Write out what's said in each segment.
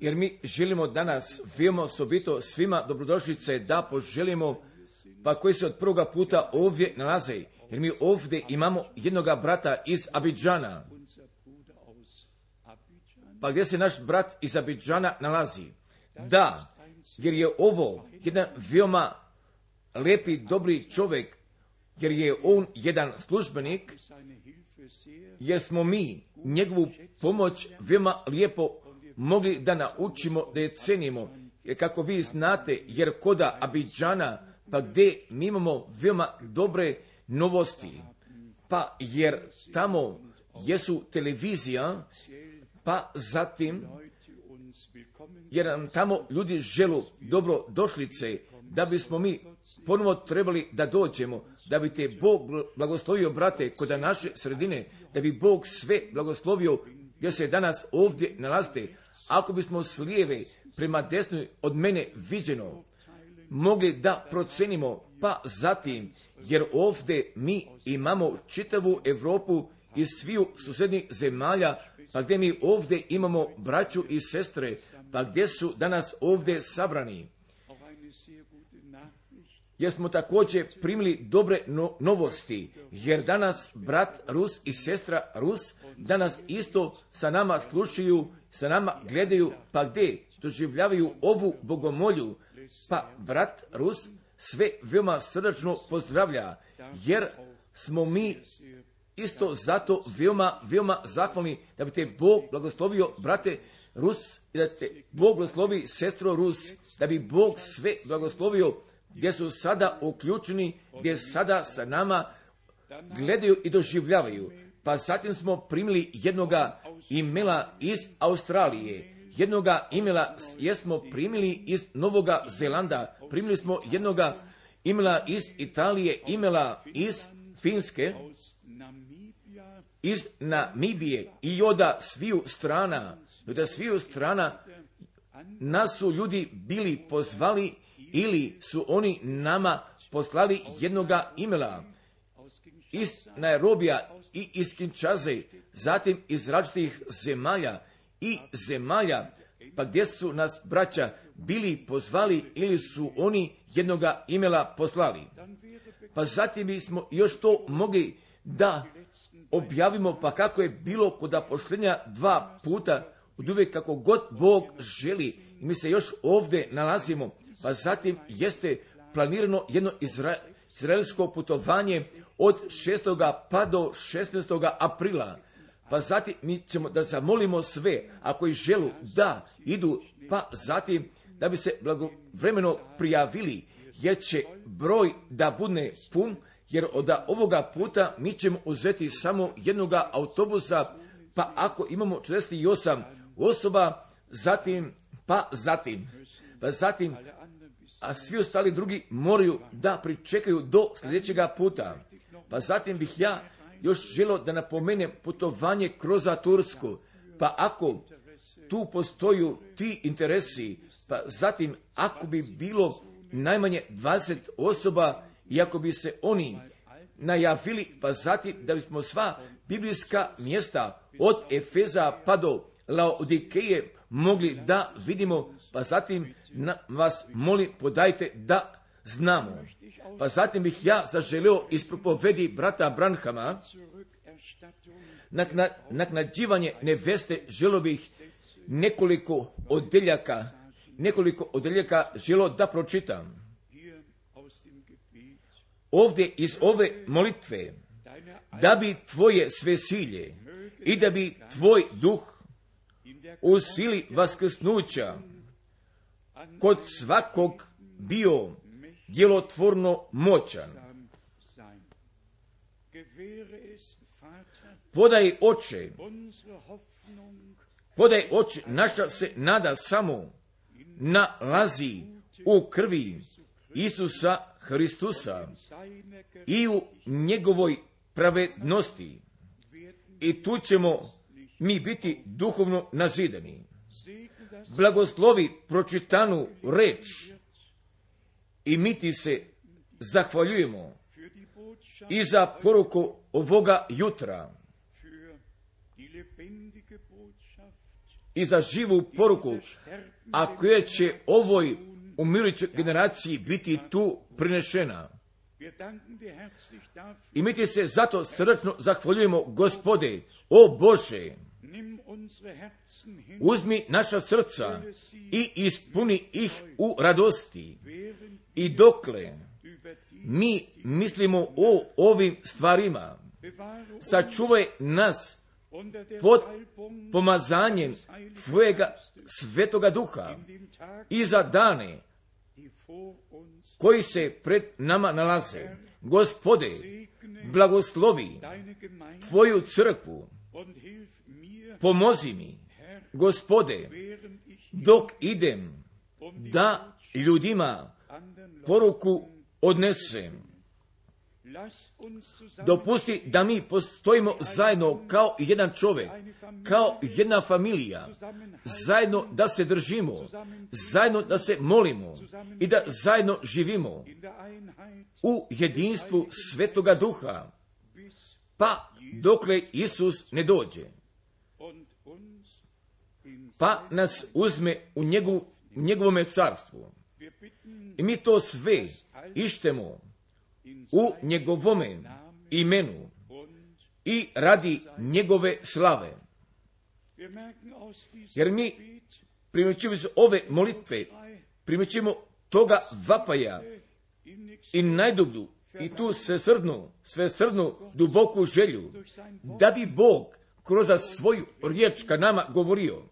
jer mi želimo danas veoma osobito svima dobrodošlice da poželimo pa koji se od prvoga puta ovdje nalaze, jer mi ovdje imamo jednoga brata iz Abidžana. Pa gdje se naš brat iz Abidžana nalazi? Da, jer je ovo jedan veoma lepi, dobri čovjek, jer je on jedan službenik, jer smo mi njegovu pomoć veoma lijepo mogli da naučimo, da je cenimo, jer kako vi znate, jer koda Abidžana, pa gdje mi imamo veoma dobre novosti, pa jer tamo jesu televizija, pa zatim, jer nam tamo ljudi želu dobro došlice, da bismo mi ponovo trebali da dođemo, da bi te Bog blagoslovio, brate, kod naše sredine, da bi Bog sve blagoslovio gdje se danas ovdje nalazite. Ako bismo s lijeve prema desnoj od mene viđeno mogli da procenimo, pa zatim, jer ovdje mi imamo čitavu Europu iz sviju susjednih zemalja, pa gdje mi ovdje imamo braću i sestre, pa gdje su danas ovdje sabrani jer smo također primili dobre novosti, jer danas brat Rus i sestra Rus danas isto sa nama slušaju, sa nama gledaju, pa gdje doživljavaju ovu bogomolju, pa brat Rus sve veoma srdačno pozdravlja, jer smo mi isto zato veoma, veoma zahvalni da bi te Bog blagoslovio, brate Rus, i da te Bog blagoslovi sestro Rus, da bi Bog sve blagoslovio gdje su sada uključeni, gdje sada sa nama gledaju i doživljavaju. Pa zatim smo primili jednoga imela iz Australije, jednoga imela jesmo primili iz Novoga Zelanda, primili smo jednoga imela iz Italije, imela iz Finske, iz Namibije. I oda sviju strana, da sviju strana nas su ljudi bili pozvali ili su oni nama poslali jednoga imela iz Nairobija i iz Kinčaze, zatim iz različitih zemalja i zemalja, pa gdje su nas braća bili pozvali ili su oni jednoga imela poslali. Pa zatim bismo još to mogli da objavimo pa kako je bilo kod pošljenja dva puta od kako god Bog želi. I mi se još ovdje nalazimo pa zatim jeste planirano jedno izraelsko putovanje od 6. pa do 16. aprila. Pa zatim mi ćemo da zamolimo sve, ako i želu da idu, pa zatim da bi se blagovremeno prijavili, jer će broj da bude pun, jer od ovoga puta mi ćemo uzeti samo jednoga autobusa, pa ako imamo 48 osoba, zatim, pa zatim, pa zatim a svi ostali drugi moraju da pričekaju do sljedećega puta. Pa zatim bih ja još želio da napomenem putovanje kroz Tursku. Pa ako tu postoju ti interesi, pa zatim ako bi bilo najmanje 20 osoba i ako bi se oni najavili, pa zatim da bismo sva biblijska mjesta od Efeza pa do Laodikeje mogli da vidimo, pa zatim na, vas molim podajte da znamo. Pa zatim bih ja zaželio ispropovedi brata Branhama na naknađivanje neveste želo bih nekoliko odeljaka, nekoliko odeljaka želo da pročitam. Ovdje iz ove molitve, da bi tvoje sve silje i da bi tvoj duh u sili vaskrsnuća kod svakog bio djelotvorno moćan. Podaj oče, podaj oče, naša se nada samo nalazi u krvi Isusa Hristusa i u njegovoj pravednosti. I tu ćemo mi biti duhovno nazidani blagoslovi pročitanu reč i mi ti se zahvaljujemo i za poruku ovoga jutra i za živu poruku, a koja će ovoj umirujućoj generaciji biti tu prinešena. I mi ti se zato srčno zahvaljujemo, gospode, o Bože, uzmi naša srca i ispuni ih u radosti. I dokle mi mislimo o ovim stvarima, sačuvaj nas pod pomazanjem Tvojega svetoga duha i za dane koji se pred nama nalaze. Gospode, blagoslovi Tvoju crkvu, pomozi mi, gospode, dok idem da ljudima poruku odnesem. Dopusti da mi postojimo zajedno kao jedan čovjek, kao jedna familija, zajedno da se držimo, zajedno da se molimo i da zajedno živimo u jedinstvu Svetoga Duha, pa dokle Isus ne dođe, pa nas uzme u, njegov, njegovome carstvu. I mi to sve ištemo u njegovome imenu i radi njegove slave. Jer mi primjećujemo iz ove molitve, primjećujemo toga vapaja i najdublju i tu sve srdnu, sve srdnu duboku želju, da bi Bog kroz svoju riječ ka nama govorio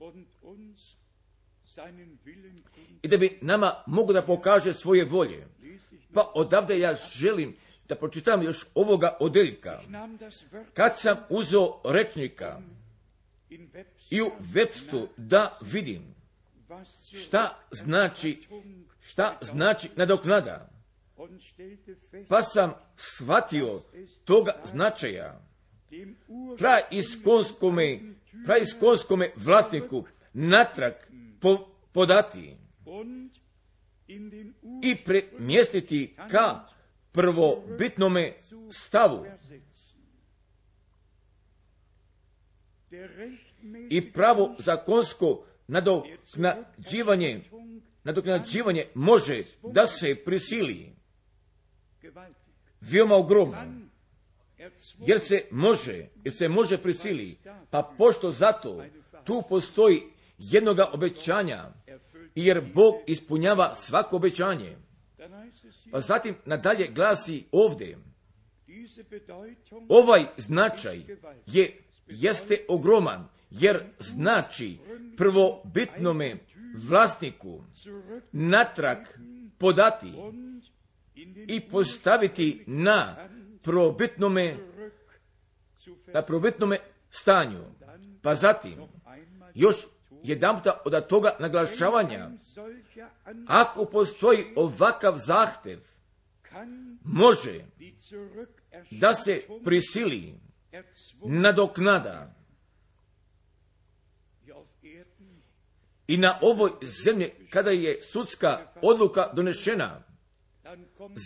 i da bi nama mogu da pokaže svoje volje. Pa odavde ja želim da pročitam još ovoga odeljka. Kad sam uzeo rečnika i u webstu da vidim šta znači, šta znači nadoknada, pa sam shvatio toga značaja praiskonskome, praiskonskome vlasniku natrag po, podati i premjestiti ka prvobitnome stavu. I pravo zakonsko nadoknađivanje, nadoknađivanje može da se prisili. Veoma ogromno. Jer se može, jer se može prisili, pa pošto zato tu postoji jednoga obećanja, jer Bog ispunjava svako obećanje. Pa zatim nadalje glasi ovdje, ovaj značaj je, jeste ogroman, jer znači prvobitnome vlasniku natrag podati i postaviti na prvobitnome na prvobitnome stanju. Pa zatim, još jedan puta od toga naglašavanja, ako postoji ovakav zahtev, može da se prisili nadoknada. I na ovoj zemlji kada je sudska odluka donešena,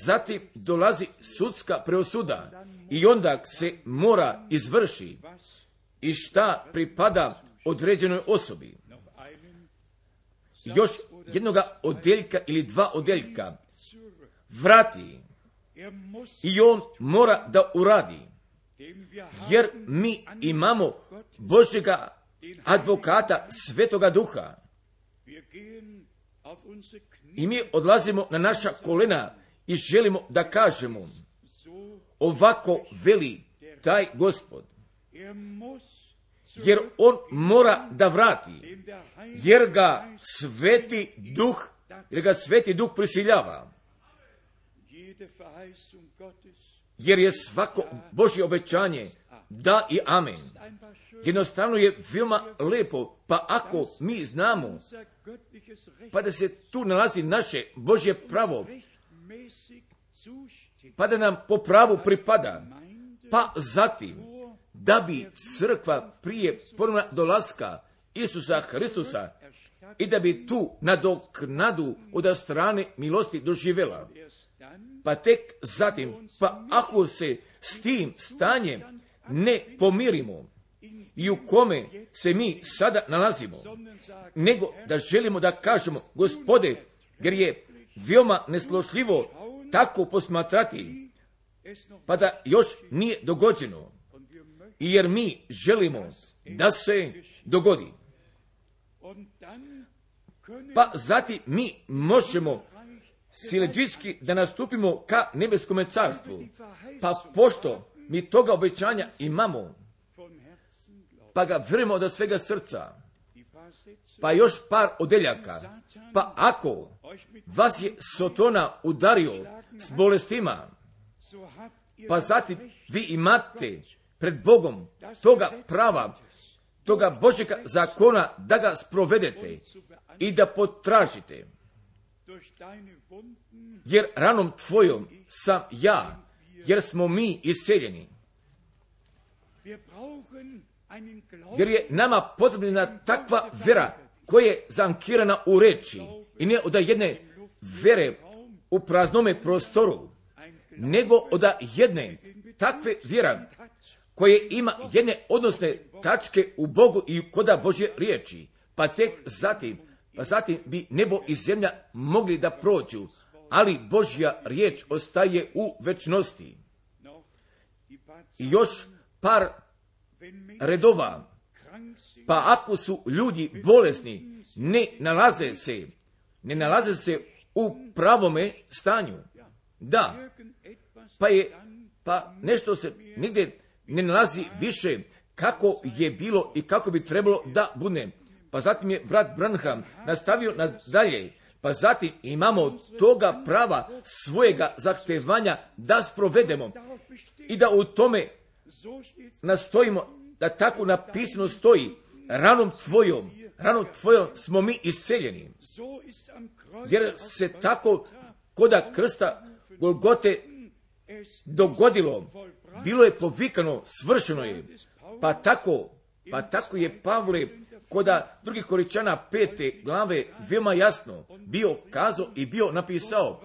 zatim dolazi sudska preosuda i onda se mora izvrši i šta pripada određenoj osobi još jednoga odeljka ili dva odeljka vrati i on mora da uradi. Jer mi imamo Božjega advokata Svetoga Duha. I mi odlazimo na naša kolena i želimo da kažemo ovako veli taj gospod jer on mora da vrati, jer ga sveti duh, jer ga sveti duh prisiljava. Jer je svako Božje obećanje da i amen. Jednostavno je veoma lepo, pa ako mi znamo, pa da se tu nalazi naše Božje pravo, pa da nam po pravu pripada, pa zatim da bi crkva prije ponovna dolaska Isusa Hristusa i da bi tu nadoknadu od strane milosti doživjela. Pa tek zatim, pa ako se s tim stanjem ne pomirimo, i u kome se mi sada nalazimo, nego da želimo da kažemo, gospode, jer je veoma neslošljivo tako posmatrati, pa da još nije dogođeno, jer mi želimo da se dogodi. Pa zatim mi možemo sileđiski da nastupimo ka nebeskome carstvu. Pa pošto mi toga obećanja imamo, pa ga vremo od svega srca, pa još par odeljaka, pa ako vas je Sotona udario s bolestima, pa zatim vi imate pred Bogom toga prava, toga Božjega zakona da ga sprovedete i da potražite. Jer ranom tvojom sam ja, jer smo mi iseljeni. Jer je nama potrebna takva vera koja je zankirana u reči i ne od jedne vere u praznome prostoru, nego od jedne takve vjera koje ima jedne odnosne tačke u Bogu i koda Božje riječi, pa tek zatim, pa zatim bi nebo i zemlja mogli da prođu, ali Božja riječ ostaje u večnosti. I još par redova, pa ako su ljudi bolesni, ne nalaze se, ne nalaze se u pravome stanju. Da, pa je, pa nešto se nigdje ne nalazi više kako je bilo i kako bi trebalo da bude. Pa zatim je brat Branham nastavio nadalje, pa zatim imamo toga prava svojega zahtevanja da sprovedemo i da u tome nastojimo da tako napisano stoji ranom tvojom, ranom tvojom smo mi isceljeni. Jer se tako koda krsta Golgote dogodilo, bilo je povikano, svršeno je. Pa tako, pa tako je Pavle koda drugih koričana pete glave veoma jasno bio kazao i bio napisao,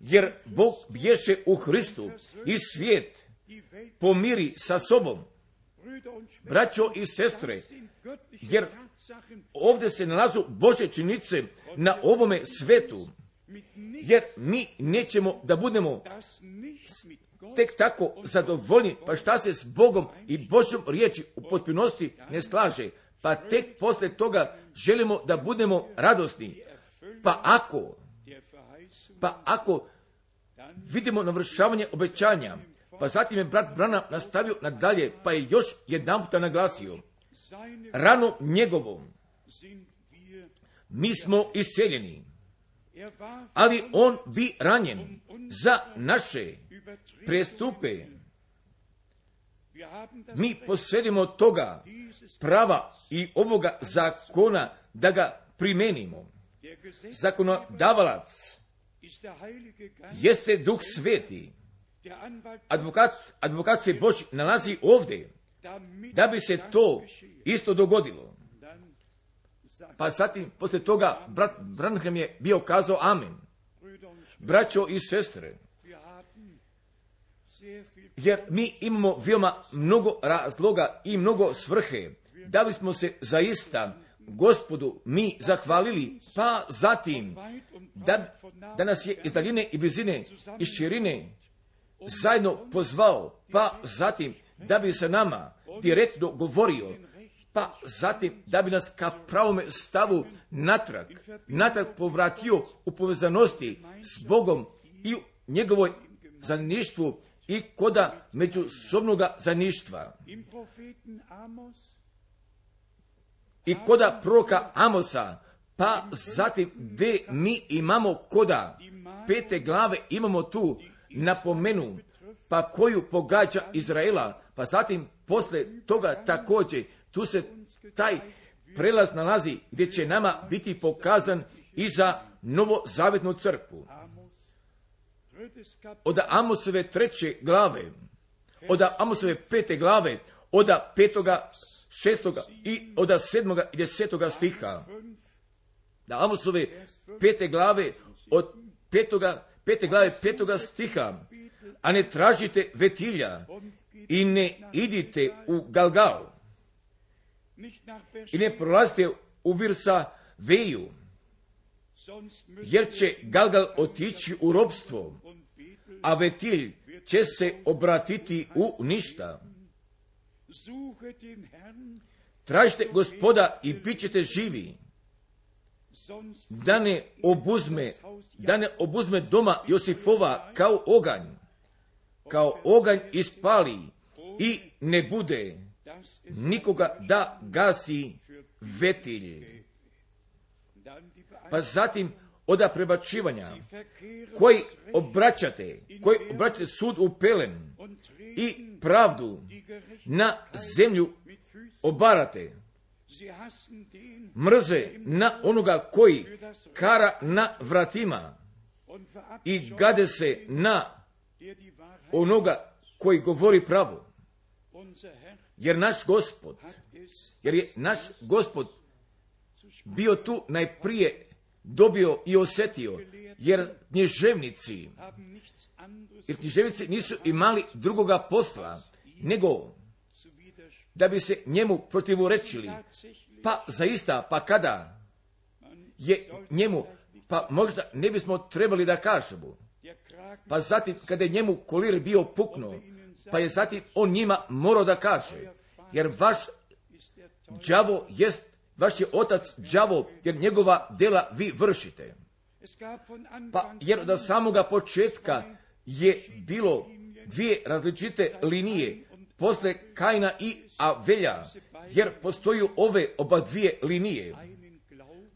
jer Bog bješe u Hristu i svijet pomiri sa sobom. Braćo i sestre, jer ovdje se nalazu Bože činice na ovome svetu, jer mi nećemo da budemo tek tako zadovoljni, pa šta se s Bogom i Božjom riječi u potpunosti ne slaže, pa tek posle toga želimo da budemo radosni. Pa ako, pa ako vidimo navršavanje obećanja, pa zatim je brat Brana nastavio nadalje, pa je još jedan puta naglasio, rano njegovom, mi smo isceljeni, ali on bi ranjen za naše prestupe. Mi posjedimo toga prava i ovoga zakona da ga primenimo. Zakonodavalac jeste duh sveti. Advokat, advokat se Bož nalazi ovdje da bi se to isto dogodilo. Pa zatim, poslije toga, brat Branham je bio kazao amen. Braćo i sestre, jer mi imamo veoma mnogo razloga i mnogo svrhe. Da bismo se zaista gospodu mi zahvalili, pa zatim da, da nas je iz daljine i blizine i širine zajedno pozvao, pa zatim da bi se nama direktno govorio, pa zatim da bi nas ka pravome stavu natrag, natrag povratio u povezanosti s Bogom i njegovoj i koda međusobnoga zaništva. I koda proka Amosa, pa zatim gdje mi imamo koda? Pete glave imamo tu napomenu, pa koju pogađa Izraela, pa zatim posle toga također tu se taj prelaz nalazi gdje će nama biti pokazan i za novozavetnu crkvu od Amosove treće glave, od Amosove pete glave, od petoga, šestoga i od sedmoga i desetoga stiha. Da Amosove pete glave od petoga, pete glave petoga stiha, a ne tražite vetilja i ne idite u Galgal. i ne prolazite u Virsa Veju, jer će Galgal otići u robstvo, a Vetilj će se obratiti u ništa. Tražite gospoda i bit ćete živi, da ne obuzme, da ne obuzme doma Josifova kao oganj, kao oganj ispali i ne bude nikoga da gasi vetilj. Pa zatim oda prebačivanja koji obraćate, koji obraćate sud u pelen i pravdu na zemlju obarate. Mrze na onoga koji kara na vratima i gade se na onoga koji govori pravo. Jer naš gospod, jer je naš gospod bio tu najprije dobio i osjetio, jer književnici, jer književnici nisu imali drugoga posla, nego da bi se njemu protivorečili. Pa zaista, pa kada je njemu, pa možda ne bismo trebali da kažemo. Pa zatim, kada je njemu kolir bio puknuo, pa je zatim on njima morao da kaže, jer vaš đavo jest, vaš je otac đavo, jer njegova dela vi vršite. Pa jer od samoga početka je bilo dvije različite linije, posle Kajna i Avelja, jer postoji ove oba dvije linije,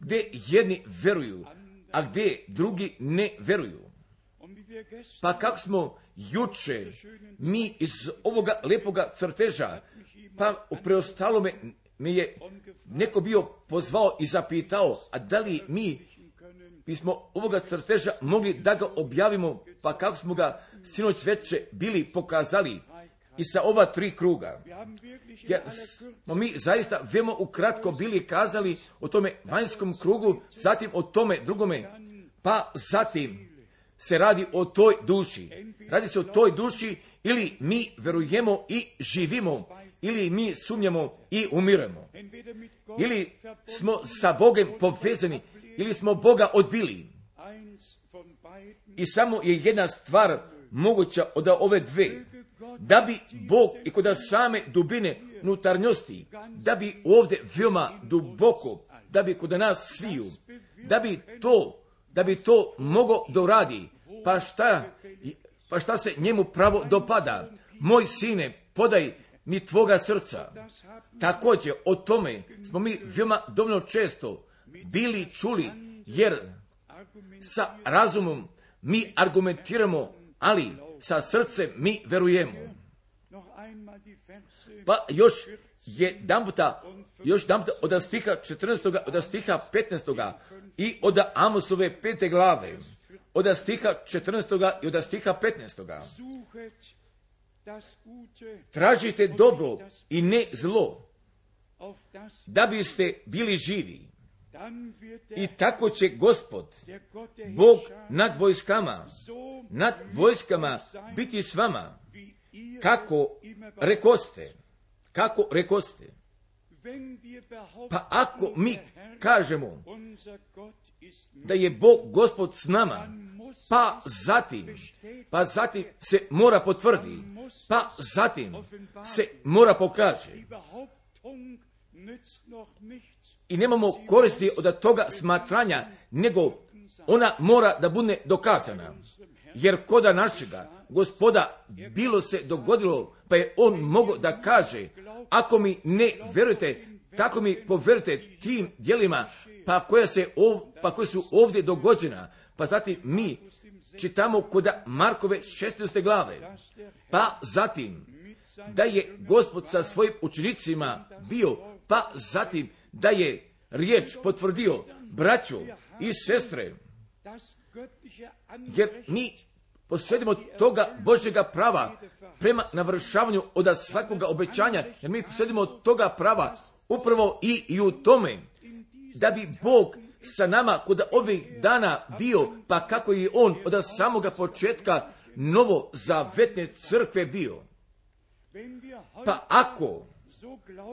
gdje jedni veruju, a gdje drugi ne veruju. Pa kako smo juče mi iz ovoga lepoga crteža, pa u preostalome mi je neko bio pozvao i zapitao, a da li mi bismo ovoga crteža mogli da ga objavimo, pa kako smo ga sinoć veče bili pokazali i sa ova tri kruga. Jer smo mi zaista veoma ukratko bili kazali o tome vanjskom krugu, zatim o tome drugome, pa zatim se radi o toj duši. Radi se o toj duši ili mi verujemo i živimo, ili mi sumnjamo i umiremo. Ili smo sa Bogem povezani, ili smo Boga odbili. I samo je jedna stvar moguća od ove dve. Da bi Bog i kod same dubine unutarnjosti, da bi ovdje veoma duboko, da bi kod nas sviju, da bi to, da bi to mogo doradi, pa šta, pa šta se njemu pravo dopada? Moj sine, podaj mi tvoga srca. Također, o tome smo mi veoma dovoljno često bili čuli, jer sa razumom mi argumentiramo, ali sa srcem mi verujemo. Pa još je damputa, još damputa od stiha 14. od stiha 15. i od Amosove pete glave, od stiha 14. i od stiha 15. Tražite dobro i ne zlo, da biste bili živi. I tako će gospod, Bog nad vojskama, nad vojskama biti s vama, kako rekoste, kako rekoste. Pa ako mi kažemo da je Bog gospod s nama, pa zatim, pa zatim se mora potvrdi, pa zatim se mora pokaže. I nemamo koristi od toga smatranja, nego ona mora da bude dokazana. Jer koda našega gospoda bilo se dogodilo, pa je on mogao da kaže, ako mi ne verujete, tako mi poverujete tim dijelima, pa koja, se ov, pa koje su ovdje dogođena, pa zatim mi čitamo kod Markove 16. glave, pa zatim da je gospod sa svojim učenicima bio, pa zatim da je riječ potvrdio braću i sestre, jer mi posvedimo toga Božjega prava prema navršavanju od svakoga obećanja, jer mi posvedimo toga prava upravo i, i u tome da bi Bog sa nama kod ovih dana bio, pa kako je on od samoga početka novo zavetne crkve bio. Pa ako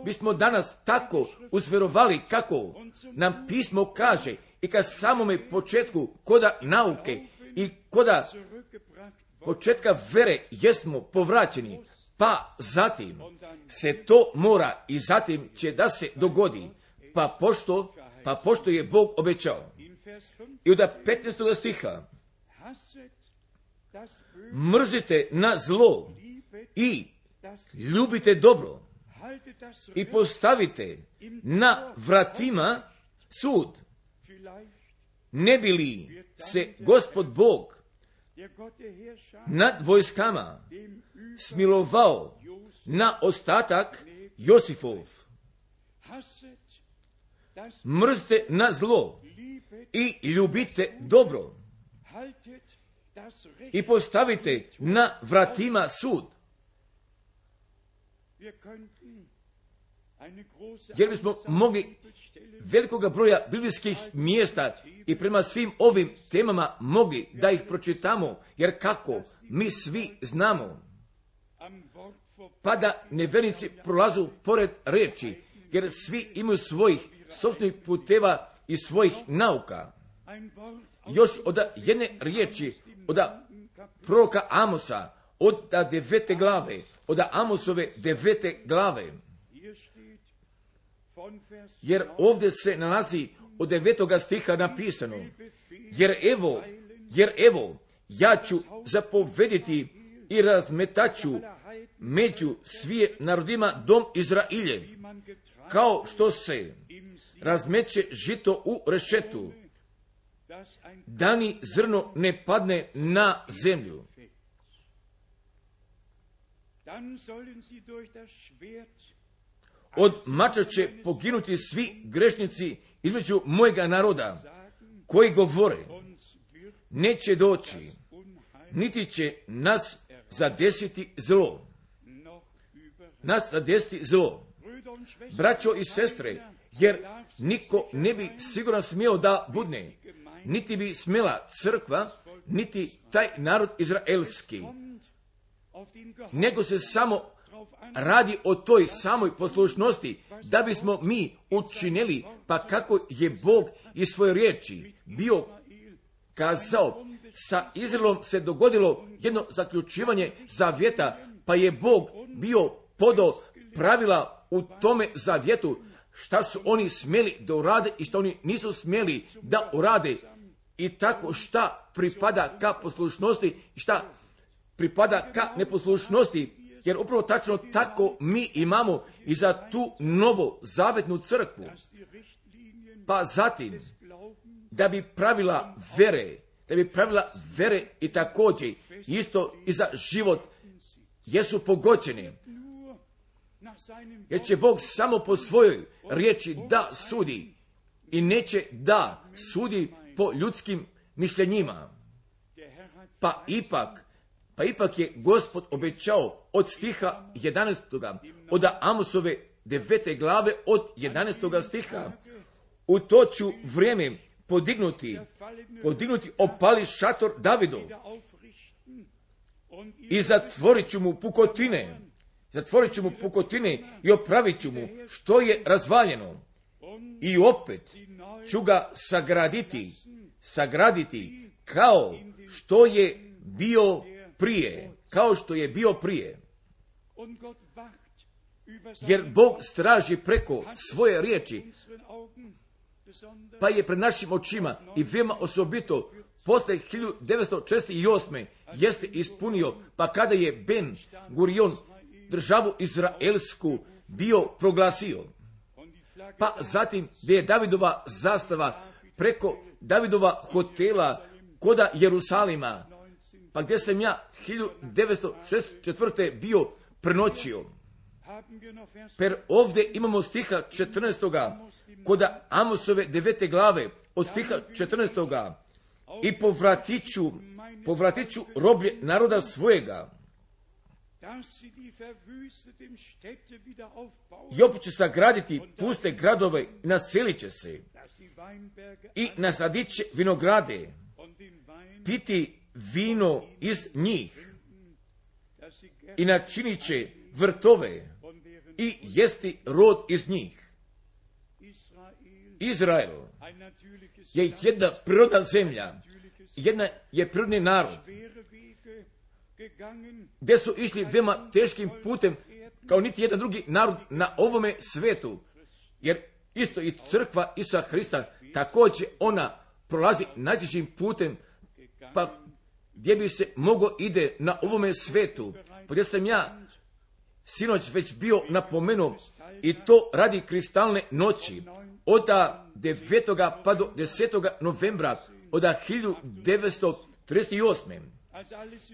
bismo danas tako uzverovali kako nam pismo kaže i ka samome početku koda nauke i koda početka vere jesmo povraćeni, pa zatim se to mora i zatim će da se dogodi, pa pošto, pa pošto je Bog obećao. I od 15. stiha mrzite na zlo i ljubite dobro i postavite na vratima sud. Ne bi li se gospod Bog nad vojskama smilovao na ostatak Josifov. Mrzite na zlo i ljubite dobro. I postavite na vratima sud. Jer bismo mogli velikoga broja biblijskih mjesta i prema svim ovim temama mogli da ih pročitamo, jer kako? Mi svi znamo, pa da nevernici prolazu pored reči, jer svi imaju svojih sobstvenih puteva i svojih nauka. Još od jedne riječi, od proroka Amosa, od devete glave, od Amosove devete glave. Jer ovdje se nalazi od devetoga stiha napisano, jer evo, jer evo, ja ću zapovediti i razmetaću među svije narodima dom Izrailje, kao što se razmeće žito u rešetu, da ni zrno ne padne na zemlju. Od mača će poginuti svi grešnici između mojega naroda, koji govore, neće doći, niti će nas zadesiti zlo. Nas zadesiti zlo. Braćo i sestre, jer niko ne bi sigurno smio da budne, niti bi smjela crkva, niti taj narod izraelski, nego se samo radi o toj samoj poslušnosti, da bismo mi učinili, pa kako je Bog iz svoje riječi bio kazao, sa Izraelom se dogodilo jedno zaključivanje zavjeta, pa je Bog bio podo pravila u tome zavjetu, šta su oni smjeli da urade i što oni nisu smjeli da urade i tako šta pripada ka poslušnosti i šta pripada ka neposlušnosti, jer upravo tačno tako mi imamo i za tu novo zavetnu crkvu. Pa zatim, da bi pravila vere, da bi pravila vere i također isto i za život jesu pogođeni. Jer će Bog samo po svojoj riječi da sudi i neće da sudi po ljudskim mišljenjima. Pa ipak, pa ipak je gospod obećao od stiha 11. od Amosove devete glave od 11. stiha. U to ću vrijeme podignuti, podignuti opali šator Davidov i zatvorit ću mu pukotine, zatvorit ću mu pukotine i opravit ću mu što je razvaljeno i opet ću ga sagraditi, sagraditi kao što je bio prije, kao što je bio prije. Jer Bog straži preko svoje riječi, pa je pred našim očima i veoma osobito posle 1968. jeste ispunio, pa kada je Ben Gurion državu Izraelsku bio proglasio. Pa zatim gdje je Davidova zastava preko Davidova hotela koda Jerusalima, pa gdje sam ja 1964. bio prenoćio. Per ovdje imamo stiha 14. koda Amosove devete glave od stiha 14. I povratit ću, povratit ću roblje naroda svojega. I opet će sagraditi puste gradove i naselit će se. I nasadit će vinograde, piti vino iz njih i načinit će vrtove i jesti rod iz njih. Izrael je jedna prirodna zemlja, jedna je prirodni narod, gdje su išli veoma teškim putem, kao niti jedan drugi narod na ovome svetu. Jer isto i crkva Isa Hrista, također ona prolazi najtežim putem, pa gdje bi se mogo ide na ovome svetu, pa gdje sam ja sinoć već bio napomenuo i to radi kristalne noći od 9. pa do 10. novembra od 1938.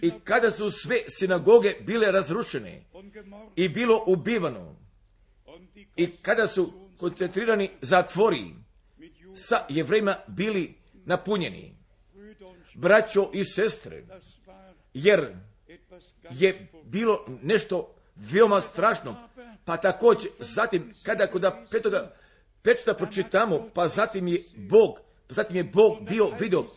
I kada su sve sinagoge bile razrušene i bilo ubivano i kada su koncentrirani zatvori sa jevrejima bili napunjeni, braćo i sestre, jer je bilo nešto veoma strašno. Pa također, zatim, kada kod petoga pečeta pročitamo, pa zatim je Bog, zatim je Bog bio video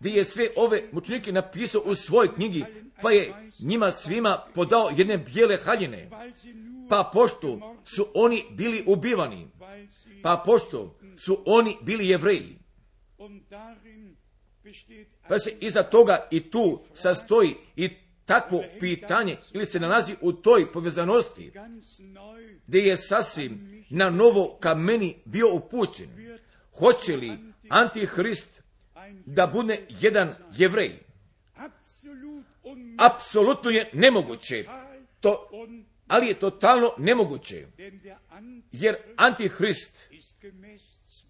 gdje je sve ove mučenike napisao u svojoj knjigi, pa je njima svima podao jedne bijele haljine. Pa pošto su oni bili ubivani, pa pošto su oni bili jevreji, pa se iza toga i tu sastoji i takvo pitanje ili se nalazi u toj povezanosti gdje je sasvim na novo ka meni bio upućen. Hoće li Antihrist da bude jedan jevrej? Apsolutno je nemoguće. To, ali je totalno nemoguće. Jer Antihrist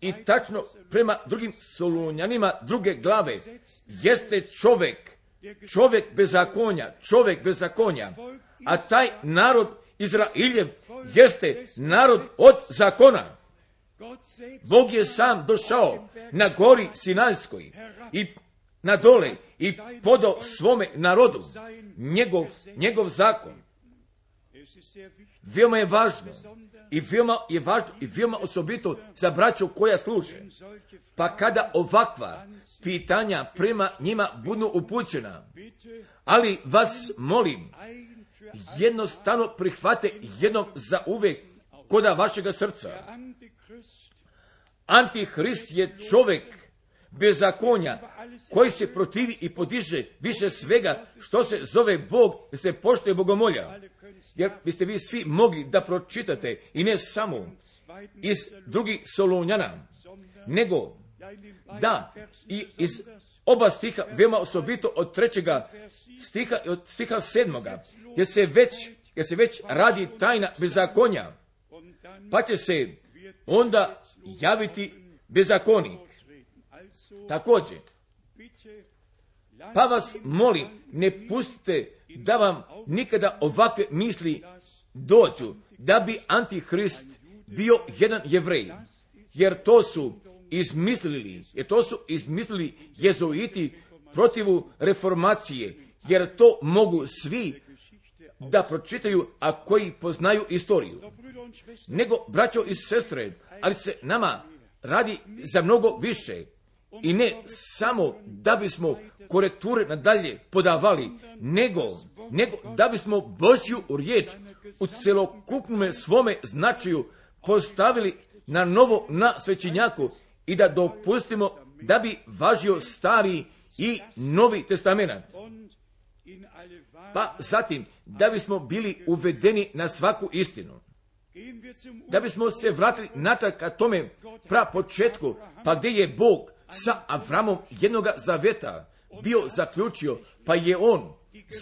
i tačno prema drugim solunjanima druge glave jeste čovjek, čovjek bez zakonja, čovjek bez zakonja, a taj narod Izrailjev jeste narod od zakona. Bog je sam došao na gori Sinajskoj i na dole i podao svome narodu njegov, njegov zakon. Veoma je važno i veoma je važno i veoma osobito za braću koja služe. Pa kada ovakva pitanja prema njima budu upućena, ali vas molim, jednostavno prihvate jednom za uvek koda vašega srca. Antihrist je čovjek bezakonja koji se protivi i podiže više svega što se zove Bog da se poštuje bogomolja. Jer biste vi svi mogli da pročitate i ne samo iz drugih Solunjana, nego da i iz oba stiha, veoma osobito od trećega stiha i od stiha sedmoga, jer se već, jer se već radi tajna bezakonja, pa će se onda javiti bezakonik. Također, pa vas molim, ne pustite da vam nikada ovakve misli dođu, da bi Antihrist bio jedan jevrej, jer to su izmislili, jer to su izmislili jezuiti protivu reformacije, jer to mogu svi da pročitaju, a koji poznaju istoriju. Nego, braćo i sestre, ali se nama radi za mnogo više. I ne samo da bismo korekture nadalje podavali, nego, nego da bismo Božju riječ u celokupnome svome značaju postavili na novo na svećinjaku i da dopustimo da bi važio stari i novi testamenat. Pa zatim, da bismo bili uvedeni na svaku istinu. da bismo se vratili natrag ka tome pra početku, pa gdje je Bog sa Avramom jednoga zaveta bio zaključio, pa je on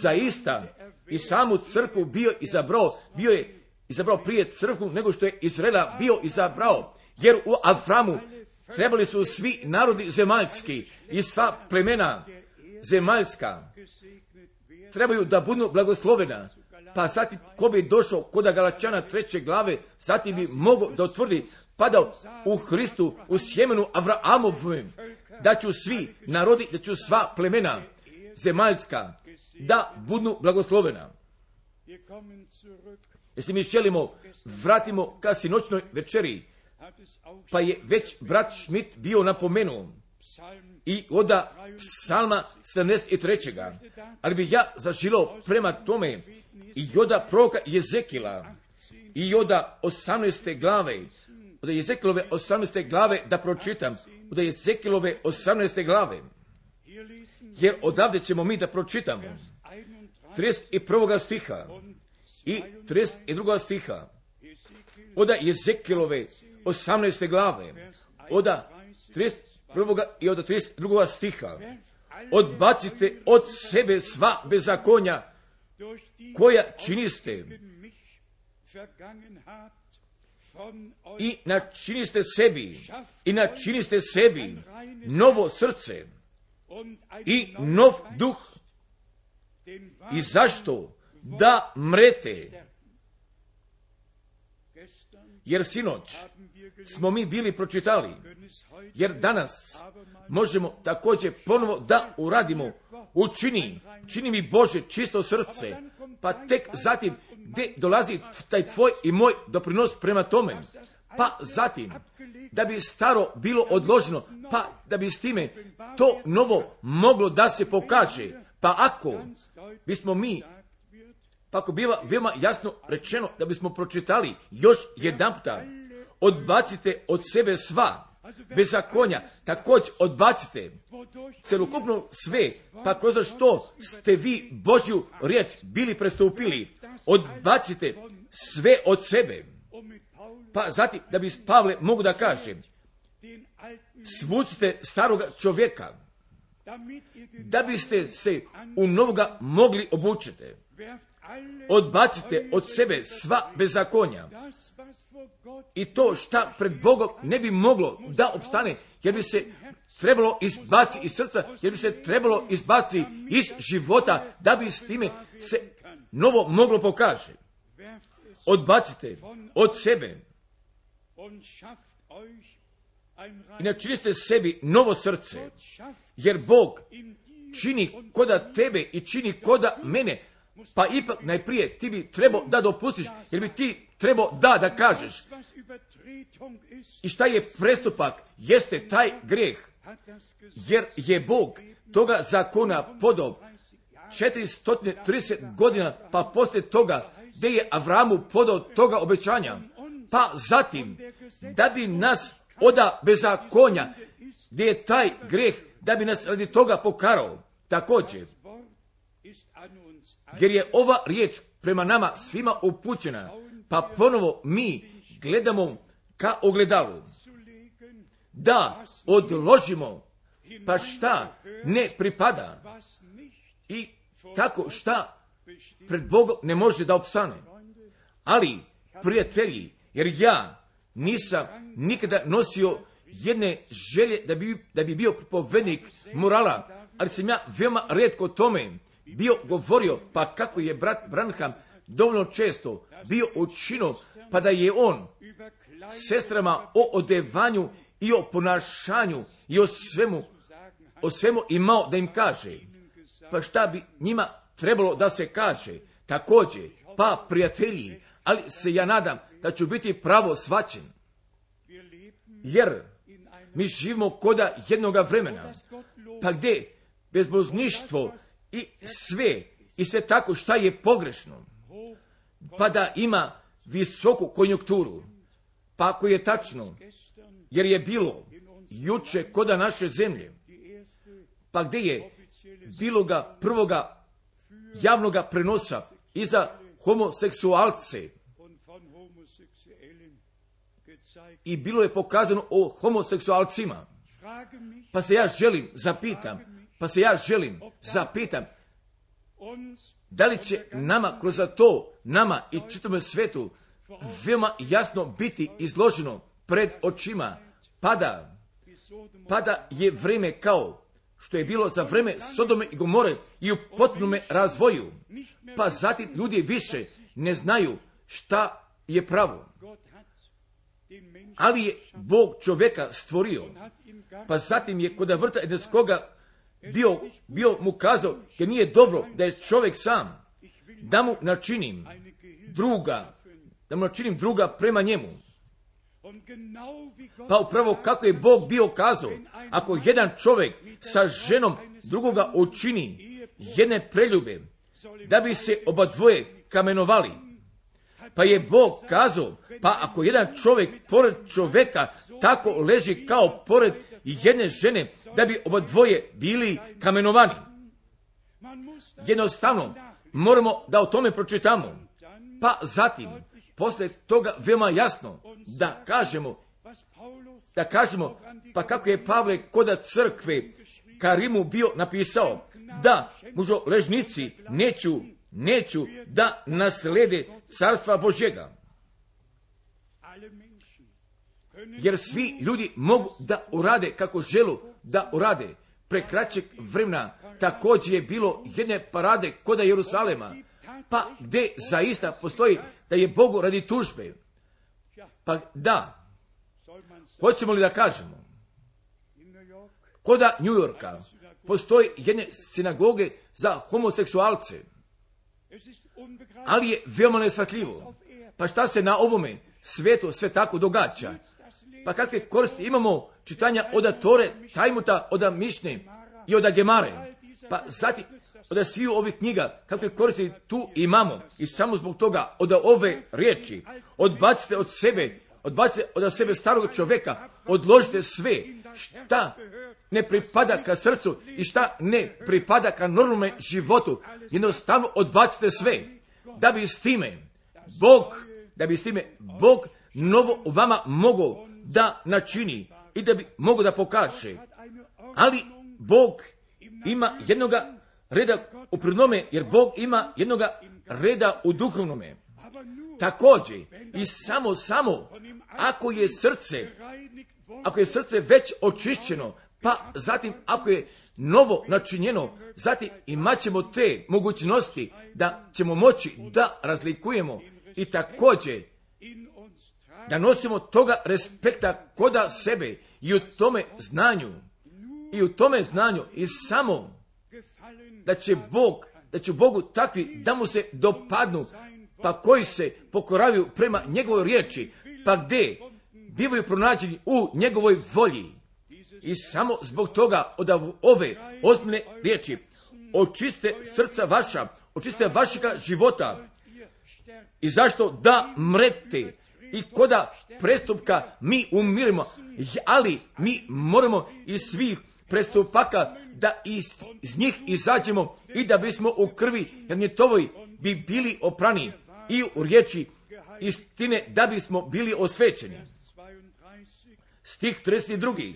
zaista i samu crkvu bio izabrao, bio je izabrao prije crkvu nego što je Izraela bio izabrao, jer u Avramu trebali su svi narodi zemaljski i sva plemena zemaljska. Trebaju da budu blagoslovena. Pa zatim, ko bi došao kod Galačana treće glave, zatim bi mogao da otvrdi, padao u Hristu, u sjemenu Avrahamovem, da ću svi narodi, da ću sva plemena zemaljska, da budu blagoslovena. Jesi mi želimo, vratimo ka sinoćnoj večeri, pa je već brat Schmidt bio napomenuo, i oda psalma 73. Ali bi ja zažilo prema tome i oda proroka Jezekila i oda 18. glave, od Jezekilove 18. glave da pročitam, od Jezekilove 18. glave, jer odavde ćemo mi da pročitamo 31 31. stiha i 32. stiha, oda Jezekilove 18. glave, oda 31. i oda 32. stiha, odbacite od sebe sva bezakonja koja činiste. I načiniste sebi. i načiniste sebi. novo srce. i nov duh. i zašto? da mrete. jer sinoć smo mi bili pročitali jer danas možemo također ponovo da uradimo učini, čini mi Bože čisto srce, pa tek zatim gdje dolazi taj tvoj i moj doprinos prema tome, pa zatim da bi staro bilo odloženo, pa da bi s time to novo moglo da se pokaže, pa ako bismo mi pa ako biva veoma jasno rečeno da bismo pročitali još jedan puta, odbacite od sebe sva, bezakonja, također odbacite celokupno sve, pa kroz što ste vi Božju riječ bili prestupili, odbacite sve od sebe. Pa zatim, da bi s Pavle mogu da kažem, svucite staroga čovjeka, da biste se u novoga mogli obučiti. Odbacite od sebe sva bezakonja. I to šta pred Bogom ne bi moglo da opstane, jer bi se trebalo izbaci iz srca, jer bi se trebalo izbaci iz života, da bi s time se novo moglo pokaže. Odbacite od sebe i rein načiniste sebi novo srce, jer Bog čini koda tebe i čini koda mene, pa ipak najprije ti bi trebao da dopustiš, jer bi ti trebao da da kažeš. I šta je prestupak? Jeste taj Gesetz jer je Bog toga zakona podao 430 godina, pa poslije toga gdje je Avramu podao toga obećanja, pa zatim da bi nas oda bezakonja, gdje je taj greh, da bi nas radi toga pokarao. Također, jer je ova riječ prema nama svima upućena, pa ponovo mi gledamo ka ogledalu, da odložimo, pa šta? Ne pripada. I tako šta? Pred Bogom ne može da opstane. Ali, prijatelji, jer ja nisam nikada nosio jedne želje da bi, da bi bio propovednik morala, ali sam ja veoma redko tome bio govorio, pa kako je brat Branham dovoljno često bio učinio, pa da je on sestrama o odevanju i o ponašanju i o svemu, o svemu imao da im kaže. Pa šta bi njima trebalo da se kaže? Također, pa prijatelji, ali se ja nadam da ću biti pravo svaćen. Jer mi živimo koda jednoga vremena, pa gdje bezbozništvo i sve, i sve tako šta je pogrešno, pa da ima visoku konjunkturu. Pa ako je tačno, jer je bilo juče koda naše zemlje, pa gdje je bilo ga prvoga javnoga prenosa i za homoseksualce i bilo je pokazano o homoseksualcima. Pa se ja želim, zapitam, pa se ja želim, zapitam, da li će nama kroz to, nama i čitavom svetu, veoma jasno biti izloženo pred očima, pada, pada je vreme kao što je bilo za vreme Sodome i Gomore i u potpunome razvoju. Pa zatim ljudi više ne znaju šta je pravo. Ali je Bog čovjeka stvorio. Pa zatim je kod vrta Edenskoga bio, bio mu kazao da nije dobro da je čovjek sam, da mu načinim druga, da mu načinim druga prema njemu. Pa upravo kako je Bog bio kazao, ako jedan čovjek sa ženom drugoga učini jedne preljube, da bi se oba dvoje kamenovali, pa je Bog kazao, pa ako jedan čovjek pored čovjeka tako leži kao pored jedne žene, da bi oba dvoje bili kamenovani. Jednostavno, moramo da o tome pročitamo. Pa zatim, posle toga veoma jasno da kažemo, da kažemo, pa kako je Pavle koda crkve Karimu bio napisao, da mužo ležnici neću, neću da naslede carstva Božjega. Jer svi ljudi mogu da urade kako želu da urade. Prekraćeg vremena također je bilo jedne parade koda Jerusalema, pa gdje zaista postoji da je Bogu radi tužbe. Pa da, hoćemo li da kažemo, koda New Yorka postoji jedne sinagoge za homoseksualce, ali je veoma nesvatljivo. Pa šta se na ovome svetu sve tako događa? Pa kakve koristi imamo čitanja od Tore, Tajmuta, od Mišne i od Gemare? Pa zatim od sviju ovih knjiga, kakve koristi tu imamo i samo zbog toga od ove riječi odbacite od sebe, odbacite od sebe starog čovjeka, odložite sve šta ne pripada ka srcu i šta ne pripada ka normalnom životu. Jednostavno odbacite sve da bi s time Bog, da bi s time Bog novo vama mogao da načini i da bi mogao da pokaže. Ali Bog ima jednoga reda u pridnome, jer Bog ima jednoga reda u duhovnome. Također, i samo, samo, ako je srce, ako je srce već očišćeno, pa zatim ako je novo načinjeno, zatim imat ćemo te mogućnosti da ćemo moći da razlikujemo i također da nosimo toga respekta koda sebe i u tome znanju i u tome znanju i samo da će Bog, da će Bogu takvi da mu se dopadnu, pa koji se pokoravaju prema njegovoj riječi, pa gdje bivaju pronađeni u njegovoj volji. I samo zbog toga od ove ozbiljne riječi očiste srca vaša, očiste vašega života. I zašto da mrete i koda prestupka mi umirimo, ali mi moramo iz svih prestupaka da iz, iz njih izađemo i da bismo u krvi tovoj bi bili oprani i u riječi istine da bismo bili osvećeni. Stih 32.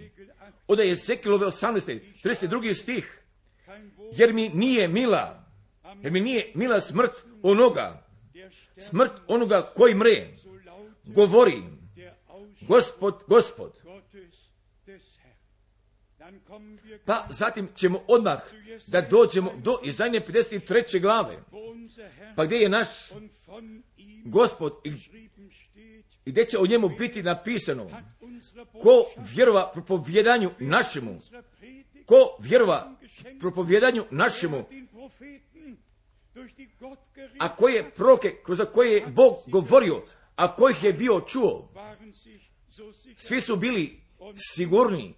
Oda je Sekilove 18. 32. stih. Jer mi nije mila, jer mi nije mila smrt onoga, smrt onoga koji mre, govori, gospod, gospod, pa zatim ćemo odmah da dođemo do izdanje 53. glave. Pa gdje je naš gospod i, i gdje će o njemu biti napisano? Ko vjerova propovjedanju našemu, ko vjerova propovjedanju našemu, a koje proke kroz koje je Bog govorio, a kojih je bio čuo, svi su bili sigurni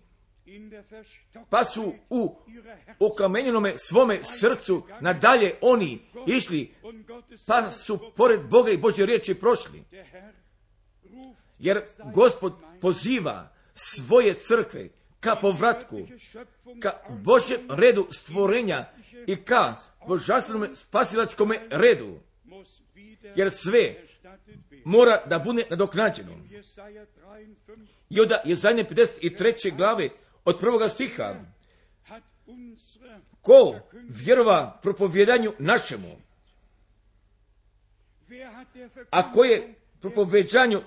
pa su u okamenjenome svome srcu nadalje oni išli, pa su pored Boga i Božje riječi prošli. Jer Gospod poziva svoje crkve ka povratku, ka Božjem redu stvorenja i ka božanstvenom spasilačkom redu. Jer sve mora da bude nadoknađeno. I onda je zadnje 53. glave od prvoga stiha. Ko vjerova propovjedanju našemu, a ko je propovjedanju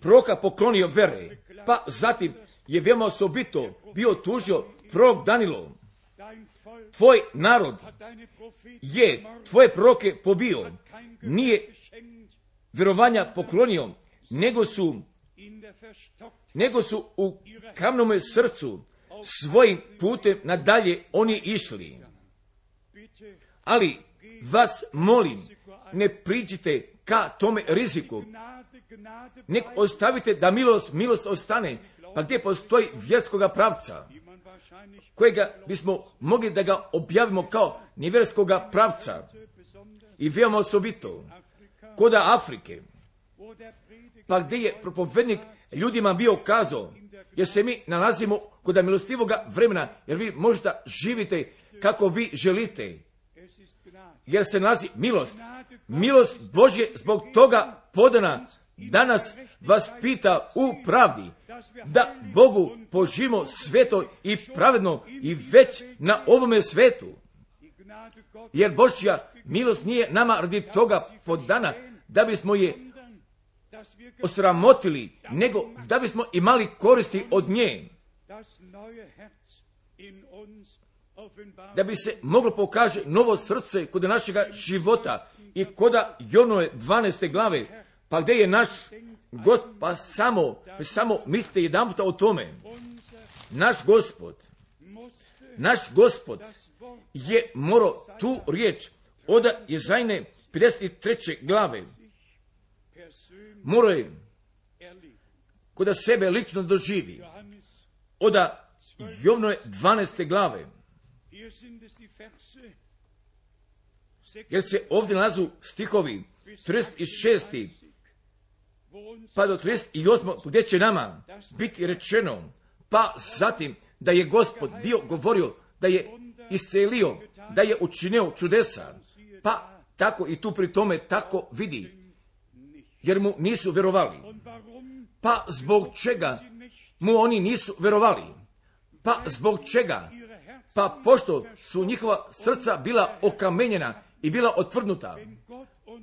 proka poklonio vere, pa zatim je veoma osobito bio tužio prorok Danilo. Tvoj narod je tvoje proroke pobio, nije vjerovanja poklonio, nego su nego su u kamnome srcu svojim putem nadalje oni išli. Ali vas molim, ne priđite ka tome riziku. Nek ostavite da milost, milost ostane. Pa gdje postoji vjerskoga pravca, kojega bismo mogli da ga objavimo kao nevjerskoga pravca i veoma osobito koda Afrike, pa gdje je propovednik ljudima bio kazao, jer se mi nalazimo kod milostivoga vremena, jer vi možda živite kako vi želite, jer se nalazi milost. Milost Božje zbog toga podana danas vas pita u pravdi, da Bogu požimo sveto i pravedno i već na ovome svetu. Jer Božja milost nije nama radi toga podana da bismo je osramotili, nego da bismo imali koristi od nje, da bi se moglo pokaže novo srce kod našega života i koda Jonove 12. glave, pa gdje je naš gost, pa samo, pa samo mislite jedan puta o tome. Naš gospod, naš gospod je moro tu riječ od Jezajne 53. glave. Moro je kod sebe lično doživi. Od Jovnove 12. glave. Jer se ovdje nalazu stihovi 36. wo uns pa do 38. gdje će nama biti rečeno, pa zatim da je gospod bio govorio da je iscelio, da je učinio čudesa, pa tako i tu pri tome tako vidi, jer mu nisu verovali. Pa zbog čega mu oni nisu verovali? Pa zbog čega? Pa pošto su njihova srca bila okamenjena i bila und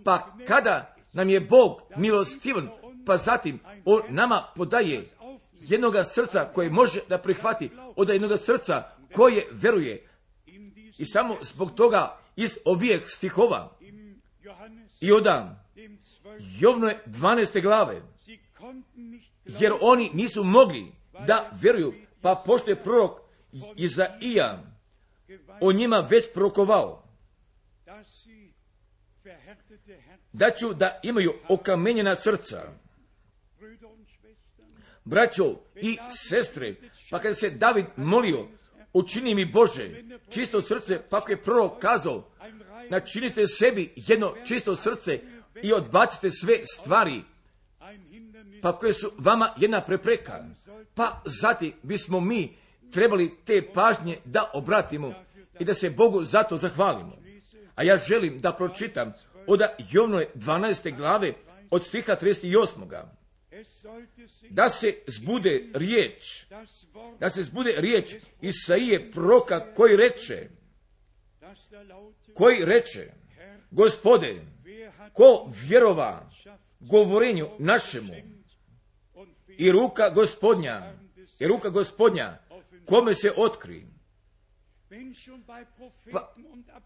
pa kada nam je Bog milostivan, pa zatim on nama podaje jednoga srca koje može da prihvati od jednoga srca koje veruje. I samo zbog toga iz ovijek stihova i oda dem 12 Jovnoj 12. glave, jer oni nisu mogli da veruju, pa pošto je prorok Izaija o njima već prorokovao, da ću da imaju okamenjena srca. Braćo i sestre, pa kada se David molio, učini mi Bože čisto srce, pa je prorok kazao, načinite sebi jedno čisto srce i odbacite sve stvari, pa koje su vama jedna prepreka, pa zatim bismo mi trebali te pažnje da obratimo i da se Bogu zato zahvalimo. A ja želim da pročitam od Jovnove 12. glave od stiha 38. Da se zbude riječ da se zbude riječ Isaije proka koji reče, koji reče, gospode, ko vjerova govorenju našemu i ruka gospodnja, i ruka gospodnja, kome se otkri. Pa,